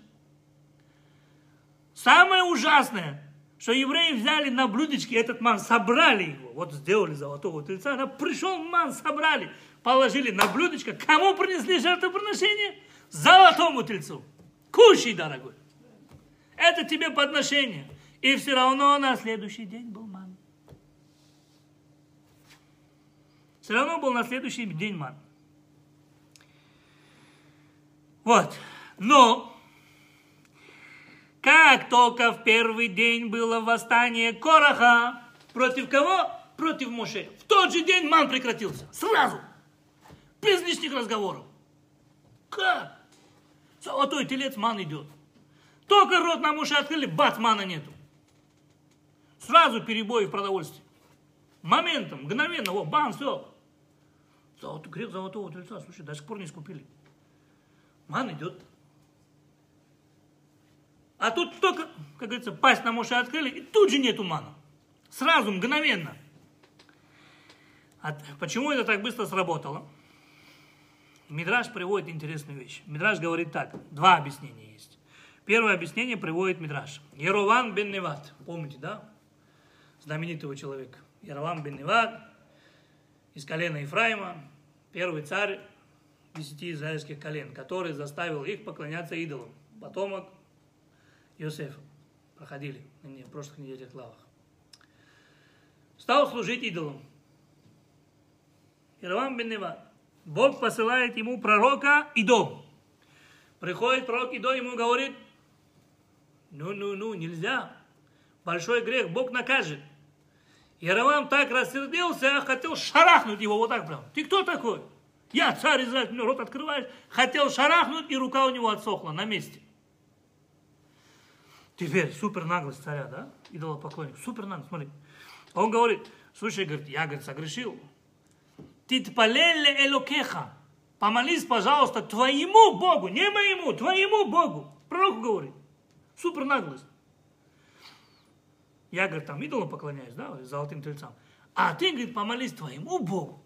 Самое ужасное, что евреи взяли на блюдечке этот ман, собрали его, вот сделали золотого тельца, она пришел ман, собрали, положили на блюдечко, кому принесли жертвоприношение? Золотому тельцу. Кушай, дорогой. Это тебе подношение. И все равно на следующий день был ман. Все равно был на следующий день ман. Вот. Но Как только в первый день было восстание Короха, против кого? Против Моше. В тот же день ман прекратился. Сразу. Без лишних разговоров. Как? Золотой телец ман идет. Только рот на Моше открыли, бац, мана нету. Сразу перебои в продовольствии. Моментом, мгновенно, вот, бам, все. Золотой, грех золотого тельца, слушай, до сих пор не скупили. Ман идет. А тут только, как говорится, пасть на Моше открыли, и тут же нету мана. Сразу, мгновенно. А почему это так быстро сработало? Мидраш приводит интересную вещь. Мидраш говорит так, два объяснения есть. Первое объяснение приводит Мидраш. Ерован бен Неват, помните, да? Знаменитого человека. Ерован бен Неват, из колена Ефраима, первый царь десяти израильских колен, который заставил их поклоняться идолам. Потомок Иосифа. Проходили в прошлых неделях главах. Стал служить идолам. Иравам бен Неват. Бог посылает ему пророка Идо. Приходит пророк Идо, ему говорит, ну-ну-ну, нельзя. Большой грех, Бог накажет. Яровам так рассердился, хотел шарахнуть его вот так прям. Ты кто такой? Я царь Израиль, мне рот открываешь. Хотел шарахнуть, и рука у него отсохла на месте. Теперь супер наглость царя, да? Идолопоклонник. Супер наглость, смотри. Он говорит, слушай, говорит, я, говорит, согрешил. Ты тпалеле элокеха. Помолись, пожалуйста, твоему Богу, не моему, твоему Богу. Пророк говорит. Супер наглость. Я, говорит, там идолам поклоняюсь, да, золотым тельцам. А ты, говорит, помолись твоему Богу.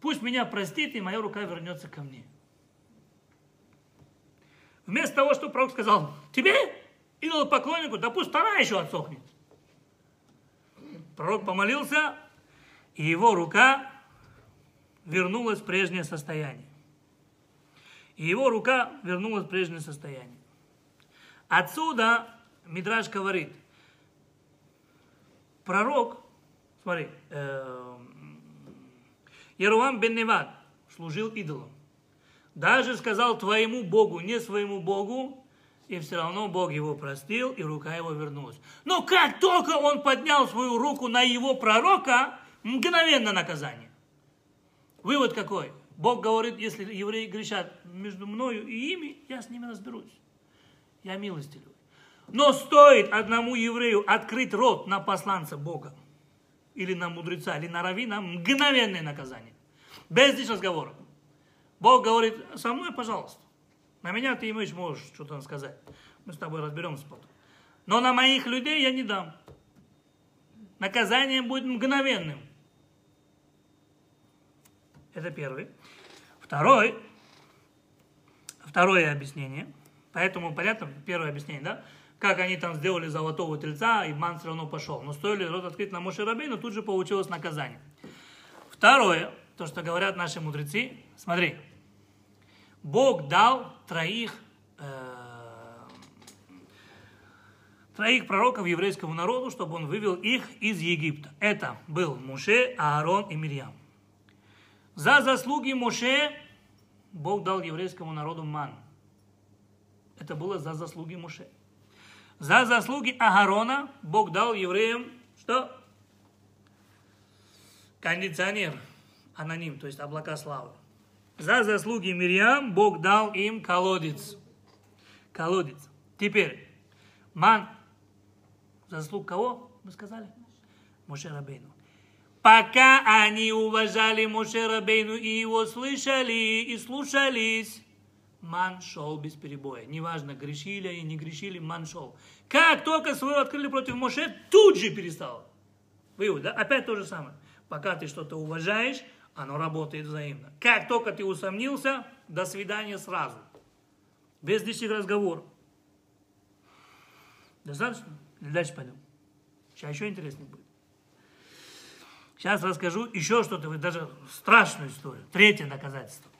Пусть меня простит, и моя рука вернется ко мне. Вместо того, что пророк сказал, тебе, идолопоклоннику, да пусть вторая еще отсохнет. Пророк помолился, и его рука вернулась в прежнее состояние. И его рука вернулась в прежнее состояние. Отсюда Мидраш говорит, пророк, смотри, э, Ерувам бен Невад служил идолом. Даже сказал твоему Богу, не своему Богу, и все равно Бог его простил, и рука его вернулась. Но как только он поднял свою руку на его пророка, мгновенно наказание. Вывод какой? Бог говорит, если евреи грешат между мною и ими, я с ними разберусь. Я милостивый. Но стоит одному еврею открыть рот на посланца Бога, или на мудреца, или на равина, мгновенное наказание. Без лишних разговоров. Бог говорит, со мной, пожалуйста. На меня ты имеешь, можешь что-то сказать. Мы с тобой разберемся потом. Но на моих людей я не дам. Наказание будет мгновенным. Это первый. Второй, второе объяснение. Поэтому понятно, первое объяснение, да? Как они там сделали золотого тельца, и ман все равно пошел. Но стоили рот открыть на Моше но тут же получилось наказание. Второе, то, что говорят наши мудрецы, смотри, Бог дал троих, э, троих пророков еврейскому народу, чтобы он вывел их из Египта. Это был Муше, Аарон и Мирьям. За заслуги Моше Бог дал еврейскому народу ман. Это было за заслуги Моше. За заслуги Агарона Бог дал евреям что? Кондиционер, аноним, то есть облака славы. За заслуги Мирьям Бог дал им колодец. Колодец. Теперь, ман, заслуг кого, мы сказали? Моше Рабейну. Пока они уважали Моше Рабейну и его слышали и слушались, ман шел без перебоя. Неважно, грешили они, не грешили, ман шел. Как только свое открыли против Моше, тут же перестал. Вывод, да? Опять то же самое. Пока ты что-то уважаешь, оно работает взаимно. Как только ты усомнился, до свидания сразу. Без лишних разговоров. Достаточно? Дальше пойдем. Сейчас еще интереснее будет. Сейчас расскажу еще что-то, даже страшную историю. Третье доказательство.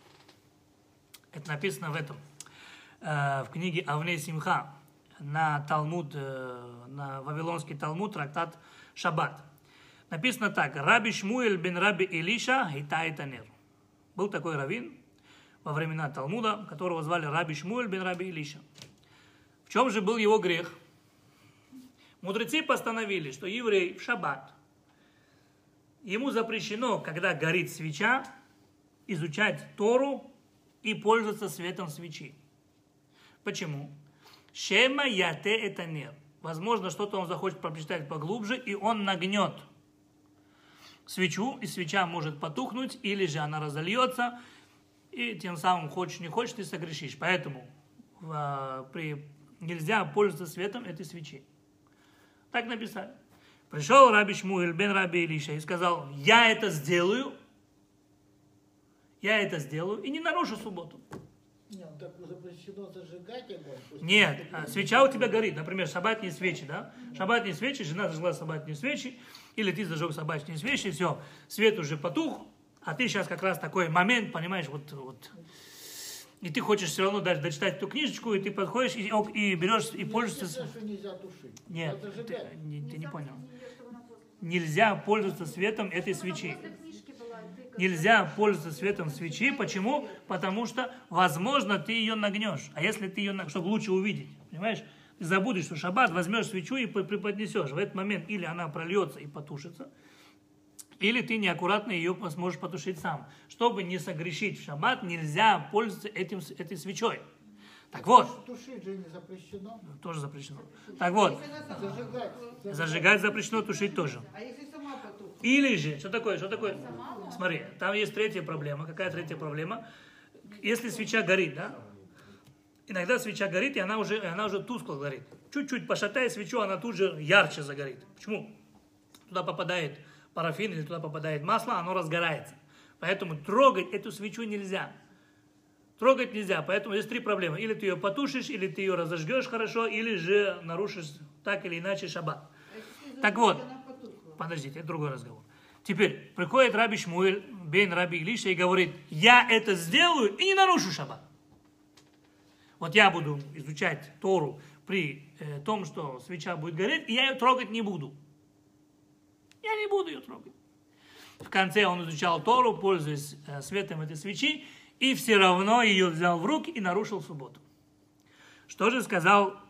Это написано в этом, э, в книге Авней Симха, на Талмуд, э, на Вавилонский Талмуд, трактат Шаббат. Написано так. Раби Шмуэль бен Раби Илиша Хитай Танер. Был такой раввин во времена Талмуда, которого звали Раби Шмуэль бен Раби Илиша. В чем же был его грех? Мудрецы постановили, что еврей в шаббат, ему запрещено, когда горит свеча, изучать Тору и пользоваться светом свечи. Почему? Шема яте это нер. Возможно, что-то он захочет прочитать поглубже, и он нагнет свечу, и свеча может потухнуть, или же она разольется, и тем самым, хочешь не хочешь, ты согрешишь. Поэтому э, при, нельзя пользоваться светом этой свечи. Так написали. Пришел Раби Шмуэль бен Раби Илиша и сказал, я это сделаю, я это сделаю и не нарушу субботу. Нет, ну так запрещено зажигать огонь. пусть Нет, свеча у тебя горит, например, шабатные свечи, да? Шабатные свечи, жена зажгла шабатные свечи, или ты зажег шабатные свечи, все, свет уже потух, а ты сейчас как раз такой момент, понимаешь, вот, вот. И ты хочешь все равно даже дочитать эту книжечку, и ты подходишь и, ок, и берешь и пользуешься. Естественно, что нельзя тушить. Нет, ты, не- ты не понял. Нельзя пользоваться светом этой свечи. Нельзя пользоваться светом свечи. Почему? Потому что, возможно, ты ее нагнешь. А если ты ее, чтобы лучше увидеть, понимаешь? Забудешь, что шаббат, возьмешь свечу и преподнесешь. В этот момент или она прольется и потушится, или ты неаккуратно ее сможешь потушить сам. Чтобы не согрешить в шаббат, нельзя пользоваться этим, этой свечой. Так вот, Тушить же не запрещено. тоже запрещено. Так вот, Зажигать. зажигать запрещено, тушить тоже. А если сама потухла? Или же, что такое, что такое? Смотри, там есть третья проблема. Какая третья проблема? Если свеча горит, да? Иногда свеча горит, и она уже, она уже тускло горит. Чуть-чуть пошатай свечу, она тут же ярче загорит. Почему? Туда попадает парафин или туда попадает масло, оно разгорается. Поэтому трогать эту свечу нельзя. Трогать нельзя, поэтому есть три проблемы. Или ты ее потушишь, или ты ее разожгешь хорошо, или же нарушишь так или иначе шаббат. А Так вот. Подождите, это другой разговор. Теперь приходит Раби Шмуэль, бен Раби Илиша, и говорит, я это сделаю и не нарушу шаббат. Вот я буду изучать Тору при э, том, что свеча будет гореть, и я ее трогать не буду. Я не буду ее трогать. В конце он изучал Тору, пользуясь э, светом этой свечи, и все равно ее взял в руки и нарушил субботу. Что же сказал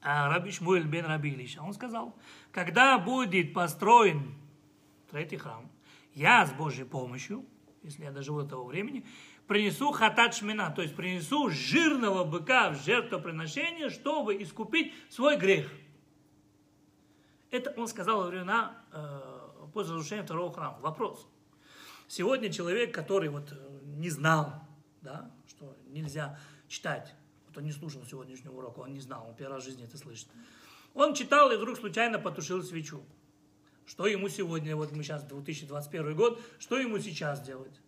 а, Раби Шмуэль бен Раби Илиша? Он сказал, когда будет построен третий храм, я с Божьей помощью, если я доживу до того времени, принесу хатат шмина, то есть принесу жирного быка в жертвоприношение, чтобы искупить свой грех. Это он сказал во времена э, после разрушения второго храма. Вопрос. Сегодня человек, который вот э, не знал, да, что нельзя читать, вот он не слушал сегодняшнего урока, он не знал, он первый раз в жизни это слышит. Он читал и вдруг случайно потушил свечу. Что ему сегодня, вот мы сейчас 2021 год, что ему сейчас делать?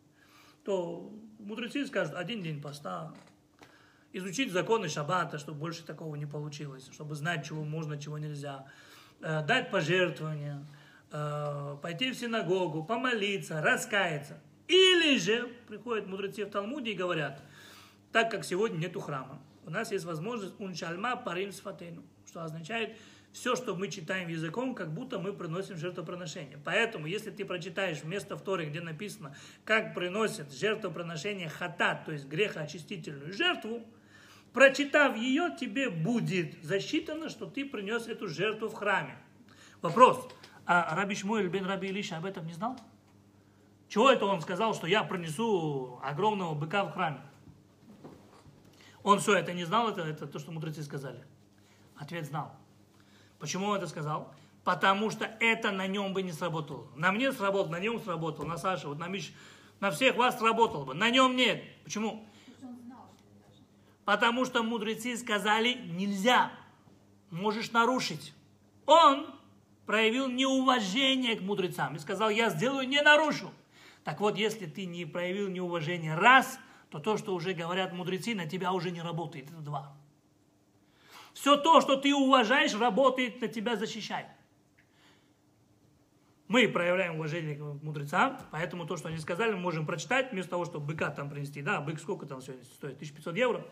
То мудрецы скажут, один день поста, изучить законы шаббата, чтобы больше такого не получилось, чтобы знать, чего можно, чего нельзя, Э, дать пожертвования, э, пойти в синагогу, помолиться, раскаяться. Или же приходят мудрецы в Талмуде и говорят, так как сегодня нету храма, у нас есть возможность уншальма парим сфатейну, что означает все, что мы читаем языком, как будто мы приносим жертвоприношение. Поэтому, если ты прочитаешь вместо второй, где написано, как приносят жертвоприношение хатат, то есть грехоочистительную жертву, прочитав ее, тебе будет засчитано, что ты принес эту жертву в храме. Вопрос, а Раби Шмуэль бен Раби Илиша об этом не знал? Чего это он сказал, что я принесу огромного быка в храме? Он все это не знал, это, это то, что мудрецы сказали. Ответ знал. Почему он это сказал? Потому что это на нем бы не сработало. На мне сработало, на нем сработало, на Саше, вот на Миш, на всех вас сработало бы. На нем нет. Почему? Потому что мудрецы сказали, нельзя, можешь нарушить. Он проявил неуважение к мудрецам и сказал, я сделаю, не нарушу. Так вот, если ты не проявил неуважение раз, то то, что уже говорят мудрецы, на тебя уже не работает. Это два. Все то, что ты уважаешь, работает, на тебя защищает. Мы проявляем уважение к мудрецам, поэтому то, что они сказали, мы можем прочитать, вместо того, чтобы быка там принести. Да, бык сколько там сегодня стоит? 1500 евро.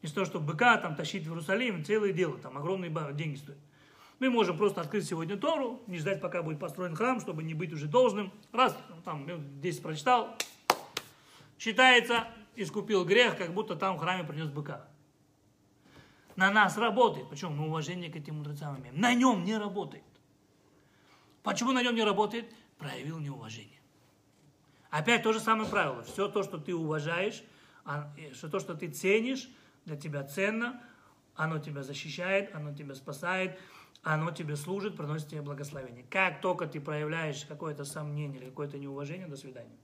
Вместо того, чтобы быка там тащить в Иерусалим, целое дело, там огромные деньги стоят. Мы можем просто открыть сегодня Тору, не ждать, пока будет построен храм, чтобы не быть уже должным. Раз, там, минут 10 прочитал, считается, искупил грех, как будто там в храме принес быка. На нас работает. Почему? Мы уважение к этим мудрецам имеем. На нем не работает. Почему на нем не работает? Проявил неуважение. Опять то же самое правило. Все то, что ты уважаешь, а, э, все то, что ты ценишь, для тебя ценно, оно тебя защищает, оно тебя спасает, оно тебе служит, приносит тебе благословение. Как только ты проявляешь какое-то сомнение или какое-то неуважение, до свидания.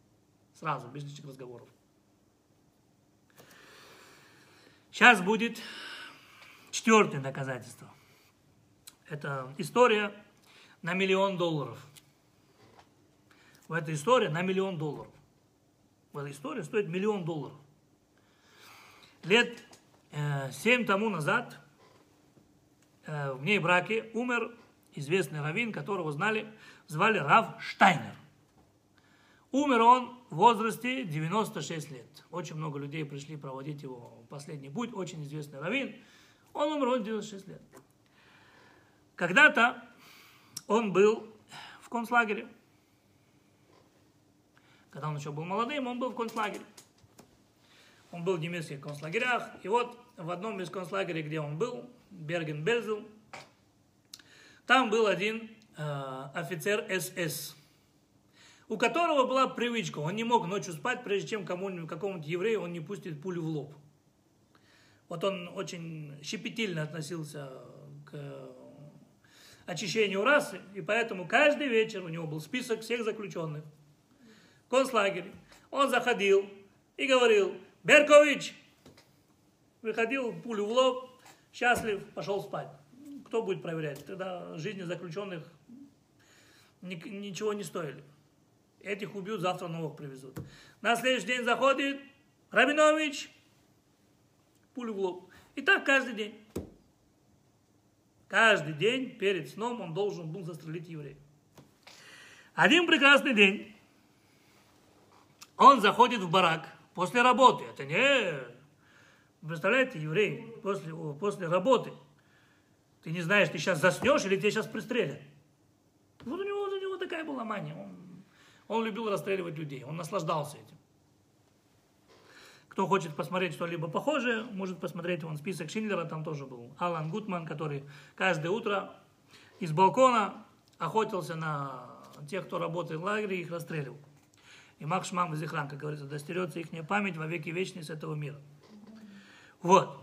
Сразу, без лишних разговоров. Сейчас будет четвертое доказательство. Это история на миллион долларов. В этой истории на миллион долларов. В этой истории стоит миллион долларов. Лет э, тому назад э, в ней браке умер известный раввин, которого знали, звали Рав Штайнер. Умер он в возрасте 96 лет. Очень много людей пришли проводить его последний путь. Очень известный раввин. Он умер в 96 лет. Когда-то он был в концлагере. Когда он еще был молодым, он был в концлагере. Он был в немецких концлагерях. И вот в одном из концлагерей, где он был, Берген-Бельзел, там был один э, офицер СС, у которого была привычка, он не мог ночью спать, прежде чем кому-нибудь, какому-нибудь еврею он не пустит пулю в лоб. Вот он очень щепетильно относился к очищению расы, и поэтому каждый вечер у него был список всех заключенных в концлагере. Он заходил и говорил, Беркович, выходил пулю в лоб, счастлив, пошел спать. Кто будет проверять? Тогда жизни заключенных ничего не стоили. Этих убьют, завтра новых привезут. На следующий день заходит Рабинович, пулю в лоб. И так каждый день. Каждый день перед сном он должен был застрелить еврея. Один прекрасный день он заходит в барак после работы. Это не... Представляете, еврей после, после работы. Ты не знаешь, ты сейчас заснешь или тебя сейчас пристрелят. Вот у него, у него такая была мания. Он он любил расстреливать людей, он наслаждался этим. Кто хочет посмотреть что-либо похожее, может посмотреть вон список Шиндлера, там тоже был Алан Гутман, который каждое утро из балкона охотился на тех, кто работает в лагере, и их расстреливал. И Мак Шмам из как говорится, достерется их память во веки вечные с этого мира. Вот.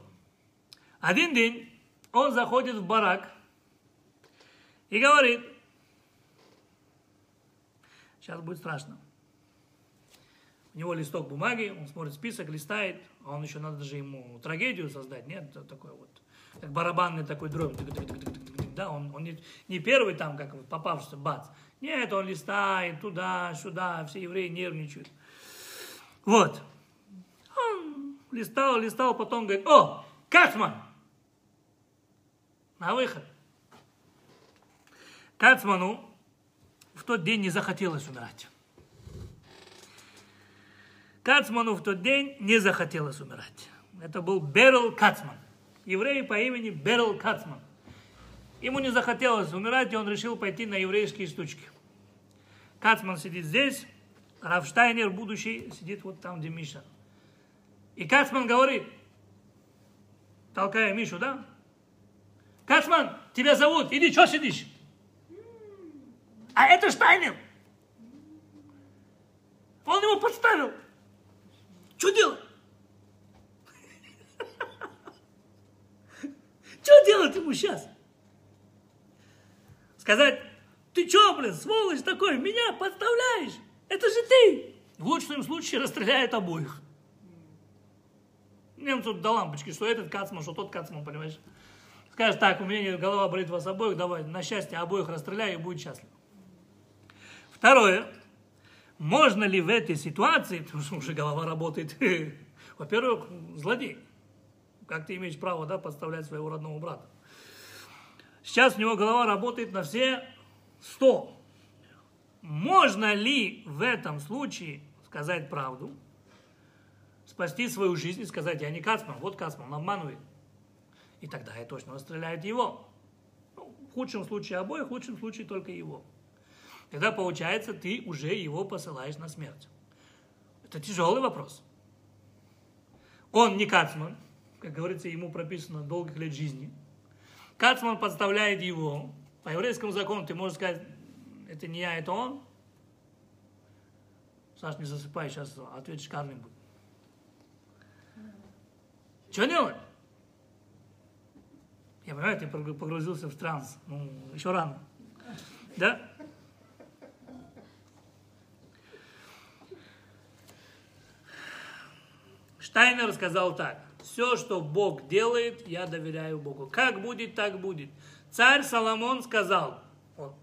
Один день он заходит в барак и говорит, Сейчас будет страшно. У него листок бумаги, он смотрит список, листает, а он еще надо даже ему трагедию создать, нет, такой вот, как барабанный такой дробь, да, он, он не, не первый там, как попавшийся, бац, нет, он листает туда, сюда, все евреи нервничают. Вот. Он листал, листал, потом говорит, о, Кацман! На выход. Кацману в тот день не захотелось умирать. Кацману в тот день не захотелось умирать. Это был Берл Кацман. Еврей по имени Берл Кацман. Ему не захотелось умирать, и он решил пойти на еврейские штучки. Кацман сидит здесь, Рафштайнер, будущий, сидит вот там, где Миша. И Кацман говорит, толкая Мишу, да? Кацман, тебя зовут, иди, что сидишь? А это Штайнер. Он его подставил. Что делать? Что делать ему сейчас? Сказать, ты что, блин, сволочь такой, меня подставляешь? Это же ты. В лучшем случае расстреляют обоих. Немцу до лампочки, что этот кацман, что тот кацман, понимаешь? Скажешь, так, у меня голова болит вас обоих, давай, на счастье обоих расстреляй и будет счастлив. Второе. Можно ли в этой ситуации, потому что уже голова работает, во-первых, злодей. Как ты имеешь право, да, подставлять своего родного брата? Сейчас у него голова работает на все сто. Можно ли в этом случае сказать правду, спасти свою жизнь и сказать, я не Кацман, вот Кацман, он обманывает. И тогда я точно расстреляют его. Ну, в худшем случае обоих, в лучшем случае только его. Тогда получается, ты уже его посылаешь на смерть. Это тяжелый вопрос. Он не Кацман, как говорится, ему прописано долгих лет жизни. Кацман подставляет его. По еврейскому закону ты можешь сказать, это не я, это он. Саш, не засыпай, сейчас ответишь шикарный будет. Что делать? Я понимаю, ты погрузился в транс. Ну, еще рано. Да? Штайнер сказал так. Все, что Бог делает, я доверяю Богу. Как будет, так будет. Царь Соломон сказал, вот,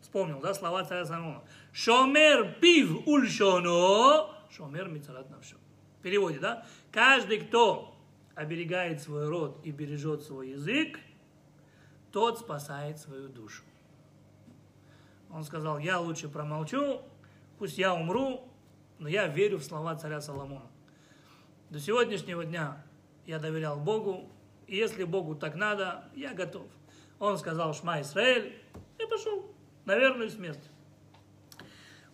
вспомнил, да, слова царя Соломона. Шомер пив ульшоно, шомер мицарат навшо. В переводе, да? Каждый, кто оберегает свой род и бережет свой язык, тот спасает свою душу. Он сказал, я лучше промолчу, пусть я умру, но я верю в слова царя Соломона. До сегодняшнего дня я доверял Богу, и если Богу так надо, я готов. Он сказал Шма Исраэль и пошел на верную смерть.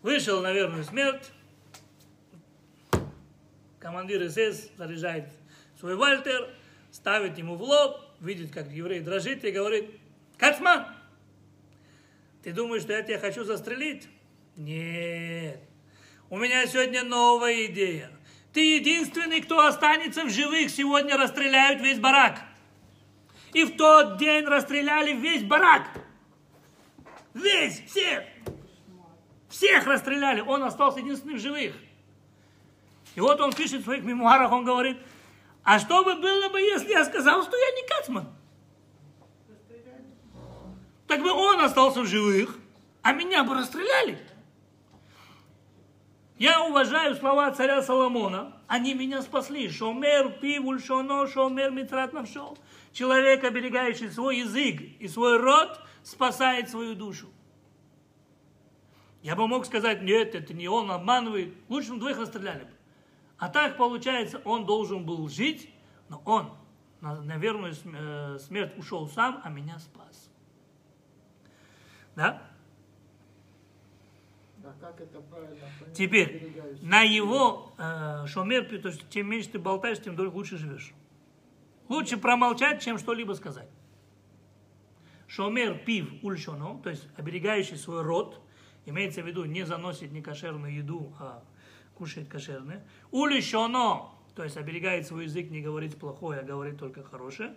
Вышел на верную смерть, командир СС заряжает свой Вальтер, ставит ему в лоб, видит, как еврей дрожит и говорит, Кацман, ты думаешь, что я тебя хочу застрелить? Нет. У меня сегодня новая идея. Ты единственный, кто останется в живых. Сегодня расстреляют весь барак. И в тот день расстреляли весь барак. Весь, всех. Всех расстреляли. Он остался единственным в живых. И вот он пишет в своих мемуарах, он говорит, а что бы было бы, если я сказал, что я не Кацман? Так бы он остался в живых, а меня бы расстреляли. Я уважаю слова царя Соломона. Они меня спасли. Шомер пивуль шоно, шомер митрат навшо. Человек, оберегающий свой язык и свой род, спасает свою душу. Я бы мог сказать, нет, это не он обманывает. Лучше двоих расстреляли бы. А так, получается, он должен был жить, но он на, на верную э, смерть ушел сам, а меня спас. Да? А как это правильно понять? Теперь, Оберегающий. на его э, шомер, то есть чем меньше ты болтаешь, тем лучше живешь. Лучше промолчать, чем что-либо сказать. Шомер пив ульшоно, то есть оберегающий свой род, имеется в виду не заносит некошерную еду, а кушает кошерное. Улишоно, то есть оберегает свой язык, не говорит плохое, а говорит только хорошее.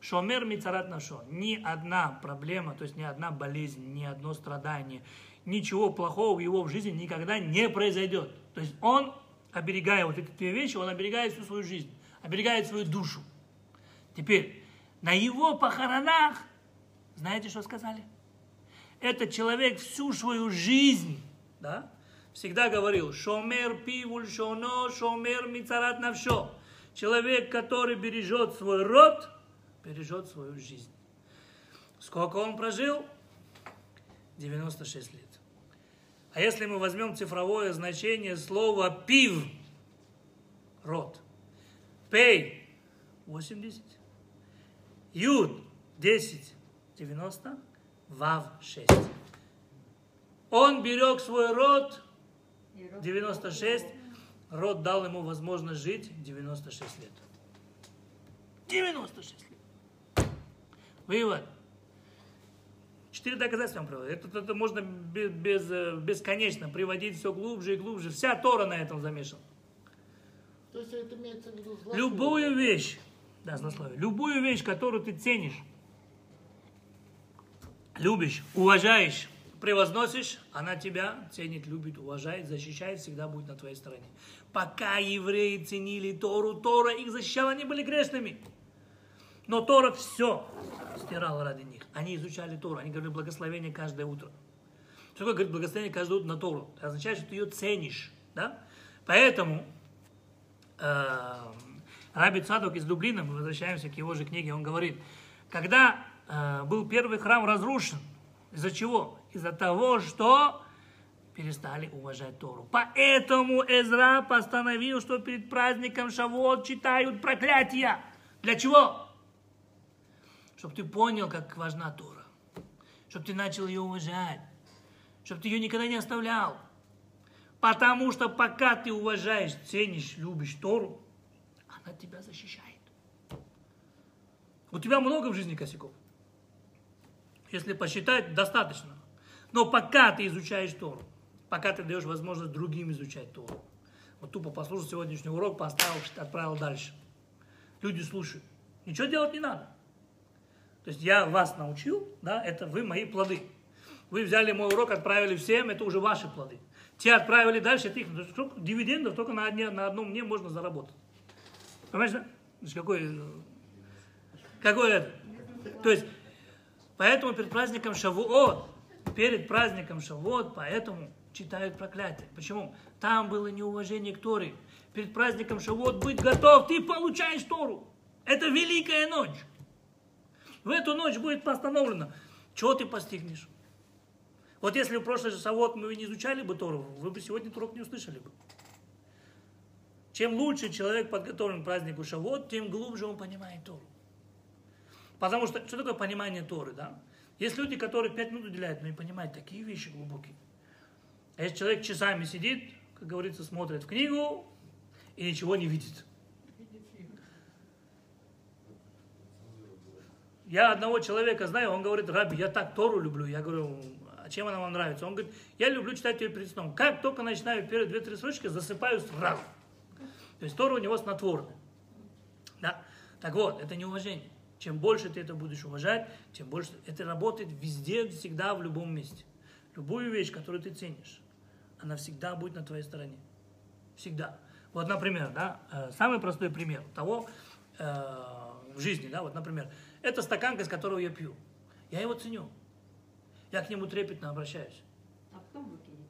Шомер мицарат нашо. Ни одна проблема, то есть ни одна болезнь, ни одно страдание, ничего плохого его в жизни никогда не произойдет. То есть он, оберегая вот эти две вещи, он оберегает всю свою жизнь, оберегает свою душу. Теперь, на его похоронах, знаете, что сказали? Этот человек всю свою жизнь, да, всегда говорил, шомер пивуль шоно, шомер мицарат навшо. Человек, который бережет свой род, бережет свою жизнь. Сколько он прожил? 96 лет. А если мы возьмем цифровое значение слова пив, род, пей, 80, юд, 10, 90, вав, 6. Он берег свой род, 96, род дал ему возможность жить 96 лет. 96 лет. Вывод. Четыре доказательства вам приводят. Это, это можно без, э, бесконечно приводить все глубже и глубже. Вся Тора на этом замешана. То есть это имеется в виду злословие. Любую вещь, да, злословие, любую вещь, которую ты ценишь, любишь, уважаешь, превозносишь, она тебя ценит, любит, уважает, защищает, всегда будет на твоей стороне. Пока евреи ценили Тору, Тора их защищала, они были грешными. Но Тора все стирала ради них. Они изучали Тору, они говорили благословение каждое утро. Что такое говорит благословение каждое утро на Тору? Это означает, что ты ее ценишь. Да? Поэтому э, Раби Цадок из Дублина, мы возвращаемся к его же книге, он говорит, когда э, был первый храм разрушен, из-за чего? Из-за того, что перестали уважать Тору. Поэтому Эзра постановил, что перед праздником Шавуот читают проклятия. Для чего? Чтобы ты понял, как важна Тора. Чтобы ты начал ее уважать. Чтобы ты ее никогда не оставлял. Потому что пока ты уважаешь, ценишь, любишь Тору, она тебя защищает. У тебя много в жизни косяков. Если посчитать, достаточно. Но пока ты изучаешь Тору, пока ты даешь возможность другим изучать Тору, вот тупо послушал сегодняшний урок, поставил, отправил дальше. Люди слушают. Ничего делать не надо. То есть я вас научил, да, это вы мои плоды. Вы взяли мой урок, отправили всем, это уже ваши плоды. Те отправили дальше, это их, сколько дивидендов только на, одне, на одном мне можно заработать. Понимаешь, да? Есть какой, какой это? То есть, поэтому перед праздником Шавуот, перед праздником Шавуот, поэтому читают проклятие. Почему? Там было неуважение к Торе. Перед праздником Шавуот быть готов, ты получаешь Тору. Это великая ночь. В эту ночь будет постановлено, чего ты постигнешь. Вот если в прошлый же Шавуот мы не изучали бы Тору, вы бы сегодня урок не услышали бы. Чем лучше человек подготовлен к празднику Шавуот, тем глубже он понимает Тору. Потому что, что такое понимание Торы, да? Есть люди, которые пять минут уделяют, но и понимают такие вещи глубокие. А если человек часами сидит, как говорится, смотрит в книгу и ничего не видит. Я одного человека знаю, он говорит, Раби, я так Тору люблю. Я говорю, а чем она вам нравится? Он говорит, я люблю читать ее перед сном. Как только начинаю первые две-три строчки, засыпаю сразу. То есть Тора у него снотворная. Да? Так вот, это неуважение. Чем больше ты это будешь уважать, тем больше это работает везде, всегда, в любом месте. Любую вещь, которую ты ценишь, она всегда будет на твоей стороне. Всегда. Вот, например, да, э, самый простой пример того э, в жизни, да, вот, например, это стакан, из которого я пью. Я его ценю. Я к нему трепетно обращаюсь. А потом вы кинете.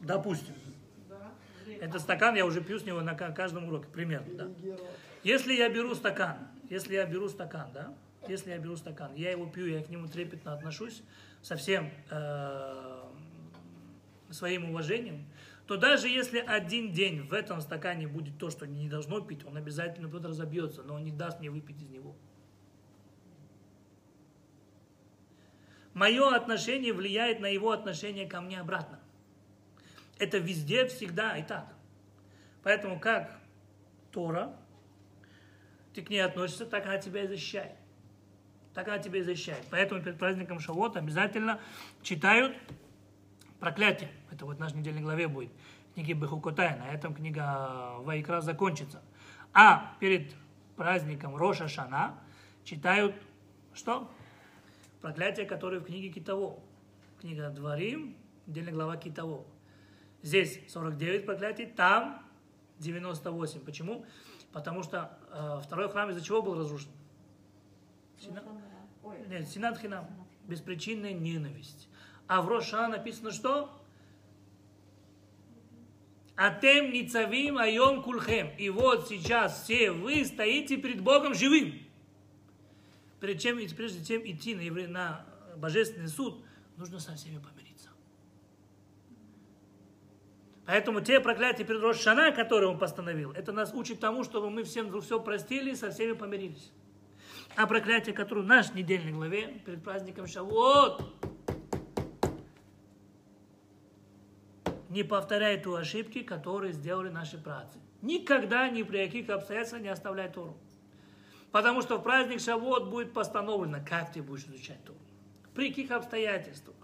Допустим. Да. Этот стакан я уже пью с него на ка- каждом уроке, примерно, да. Если я беру стакан, если я беру стакан, да, если я беру стакан, я его пью, я к нему трепетно отношусь со всем э, своим уважением, то даже если один день в этом стакане будет то, что не должно пить, он обязательно разобьется, но он не даст мне выпить из него. Мое отношение влияет на его отношение ко мне обратно. Это везде, всегда и так. Поэтому как Тора, ты к ней относишься, так она тебя и защищает. Так она тебя и защищает. Поэтому перед праздником Шавот обязательно читают проклятие. Это вот в нашей недельной главе будет. Книги Бехукотай. На этом книга Вайкра закончится. А перед праздником Роша Шана читают что? Проклятие, которое в книге Китово. Книга Дворим, недельная глава Китово. Здесь 49 проклятий, там 98. Почему? Потому что э, второй храм из-за чего был разрушен? Сина- Ой, Нет, Синат Хинам. Беспричинная ненависть. А в Роша написано что? Атем ницавим айом кульхем. И вот сейчас все вы стоите перед Богом живым. Перед чем, прежде чем идти на, евре- на божественный суд, нужно со всеми помириться. Поэтому те проклятия перед Рошана, которые он постановил, это нас учит тому, чтобы мы всем все простили и со всеми помирились. А проклятие, которое в нашей недельной главе перед праздником Шавуот, не повторяй ту ошибки, которые сделали наши працы. Никогда ни при каких обстоятельствах не оставляй Тору. Потому что в праздник Шавуот будет постановлено, как ты будешь изучать Тору. При каких обстоятельствах.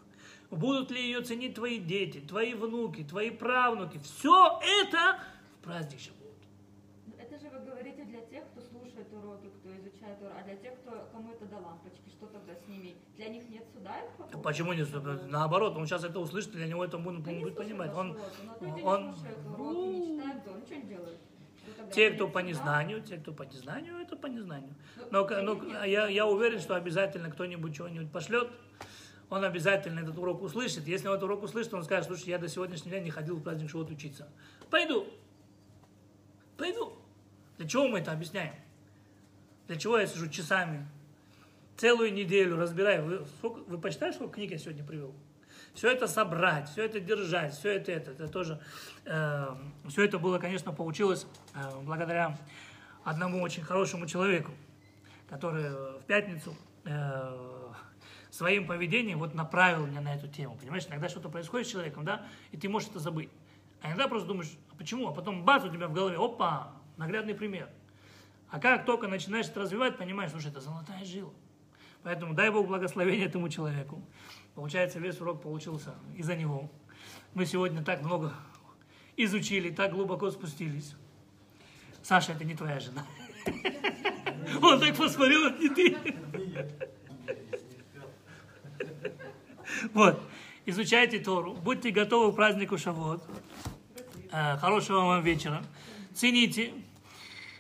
Будут ли ее ценить твои дети, твои внуки, твои правнуки. Все это в праздник Шавуот. Это же вы говорите для тех, кто слушает уроки, кто изучает уроки, а для тех, кто, кому это до лампочки, что тогда с ними? Для них нет суда их? Почему не Наоборот, он сейчас это услышит, для него это будет, Да будет понимать. Он, уроки, он- не уроки, не читают Тору, ничего не делают. Те, кто по незнанию, те, кто по незнанию, это по незнанию. Но, но я, я уверен, что обязательно кто-нибудь чего-нибудь пошлет, он обязательно этот урок услышит. Если он этот урок услышит, он скажет, слушай, я до сегодняшнего дня не ходил в праздник Шивот учиться. Пойду. Пойду. Для чего мы это объясняем? Для чего я сижу часами, целую неделю разбираю? Вы, сколько, вы посчитали, сколько книг я сегодня привел? Все это собрать, все это держать, все это, это, это тоже, все это было, конечно, получилось э, благодаря одному очень хорошему человеку, который э, в пятницу э, своим поведением вот направил меня на эту тему. Понимаешь, иногда что-то происходит с человеком, да, и ты можешь это забыть. А иногда просто думаешь, а почему? А потом бац, у тебя в голове, опа, наглядный пример. А как только начинаешь это развивать, понимаешь, слушай, это золотая жила. Поэтому дай Бог благословения этому человеку. Получается, весь урок получился из-за него. Мы сегодня так много изучили, так глубоко спустились. Саша, это не твоя жена. Он так посмотрел, это не ты. Вот. Изучайте Тору. Будьте готовы к празднику Шавот. Э, Хорошего вам вечера. Цените.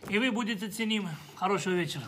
И вы будете ценимы. Хорошего вечера.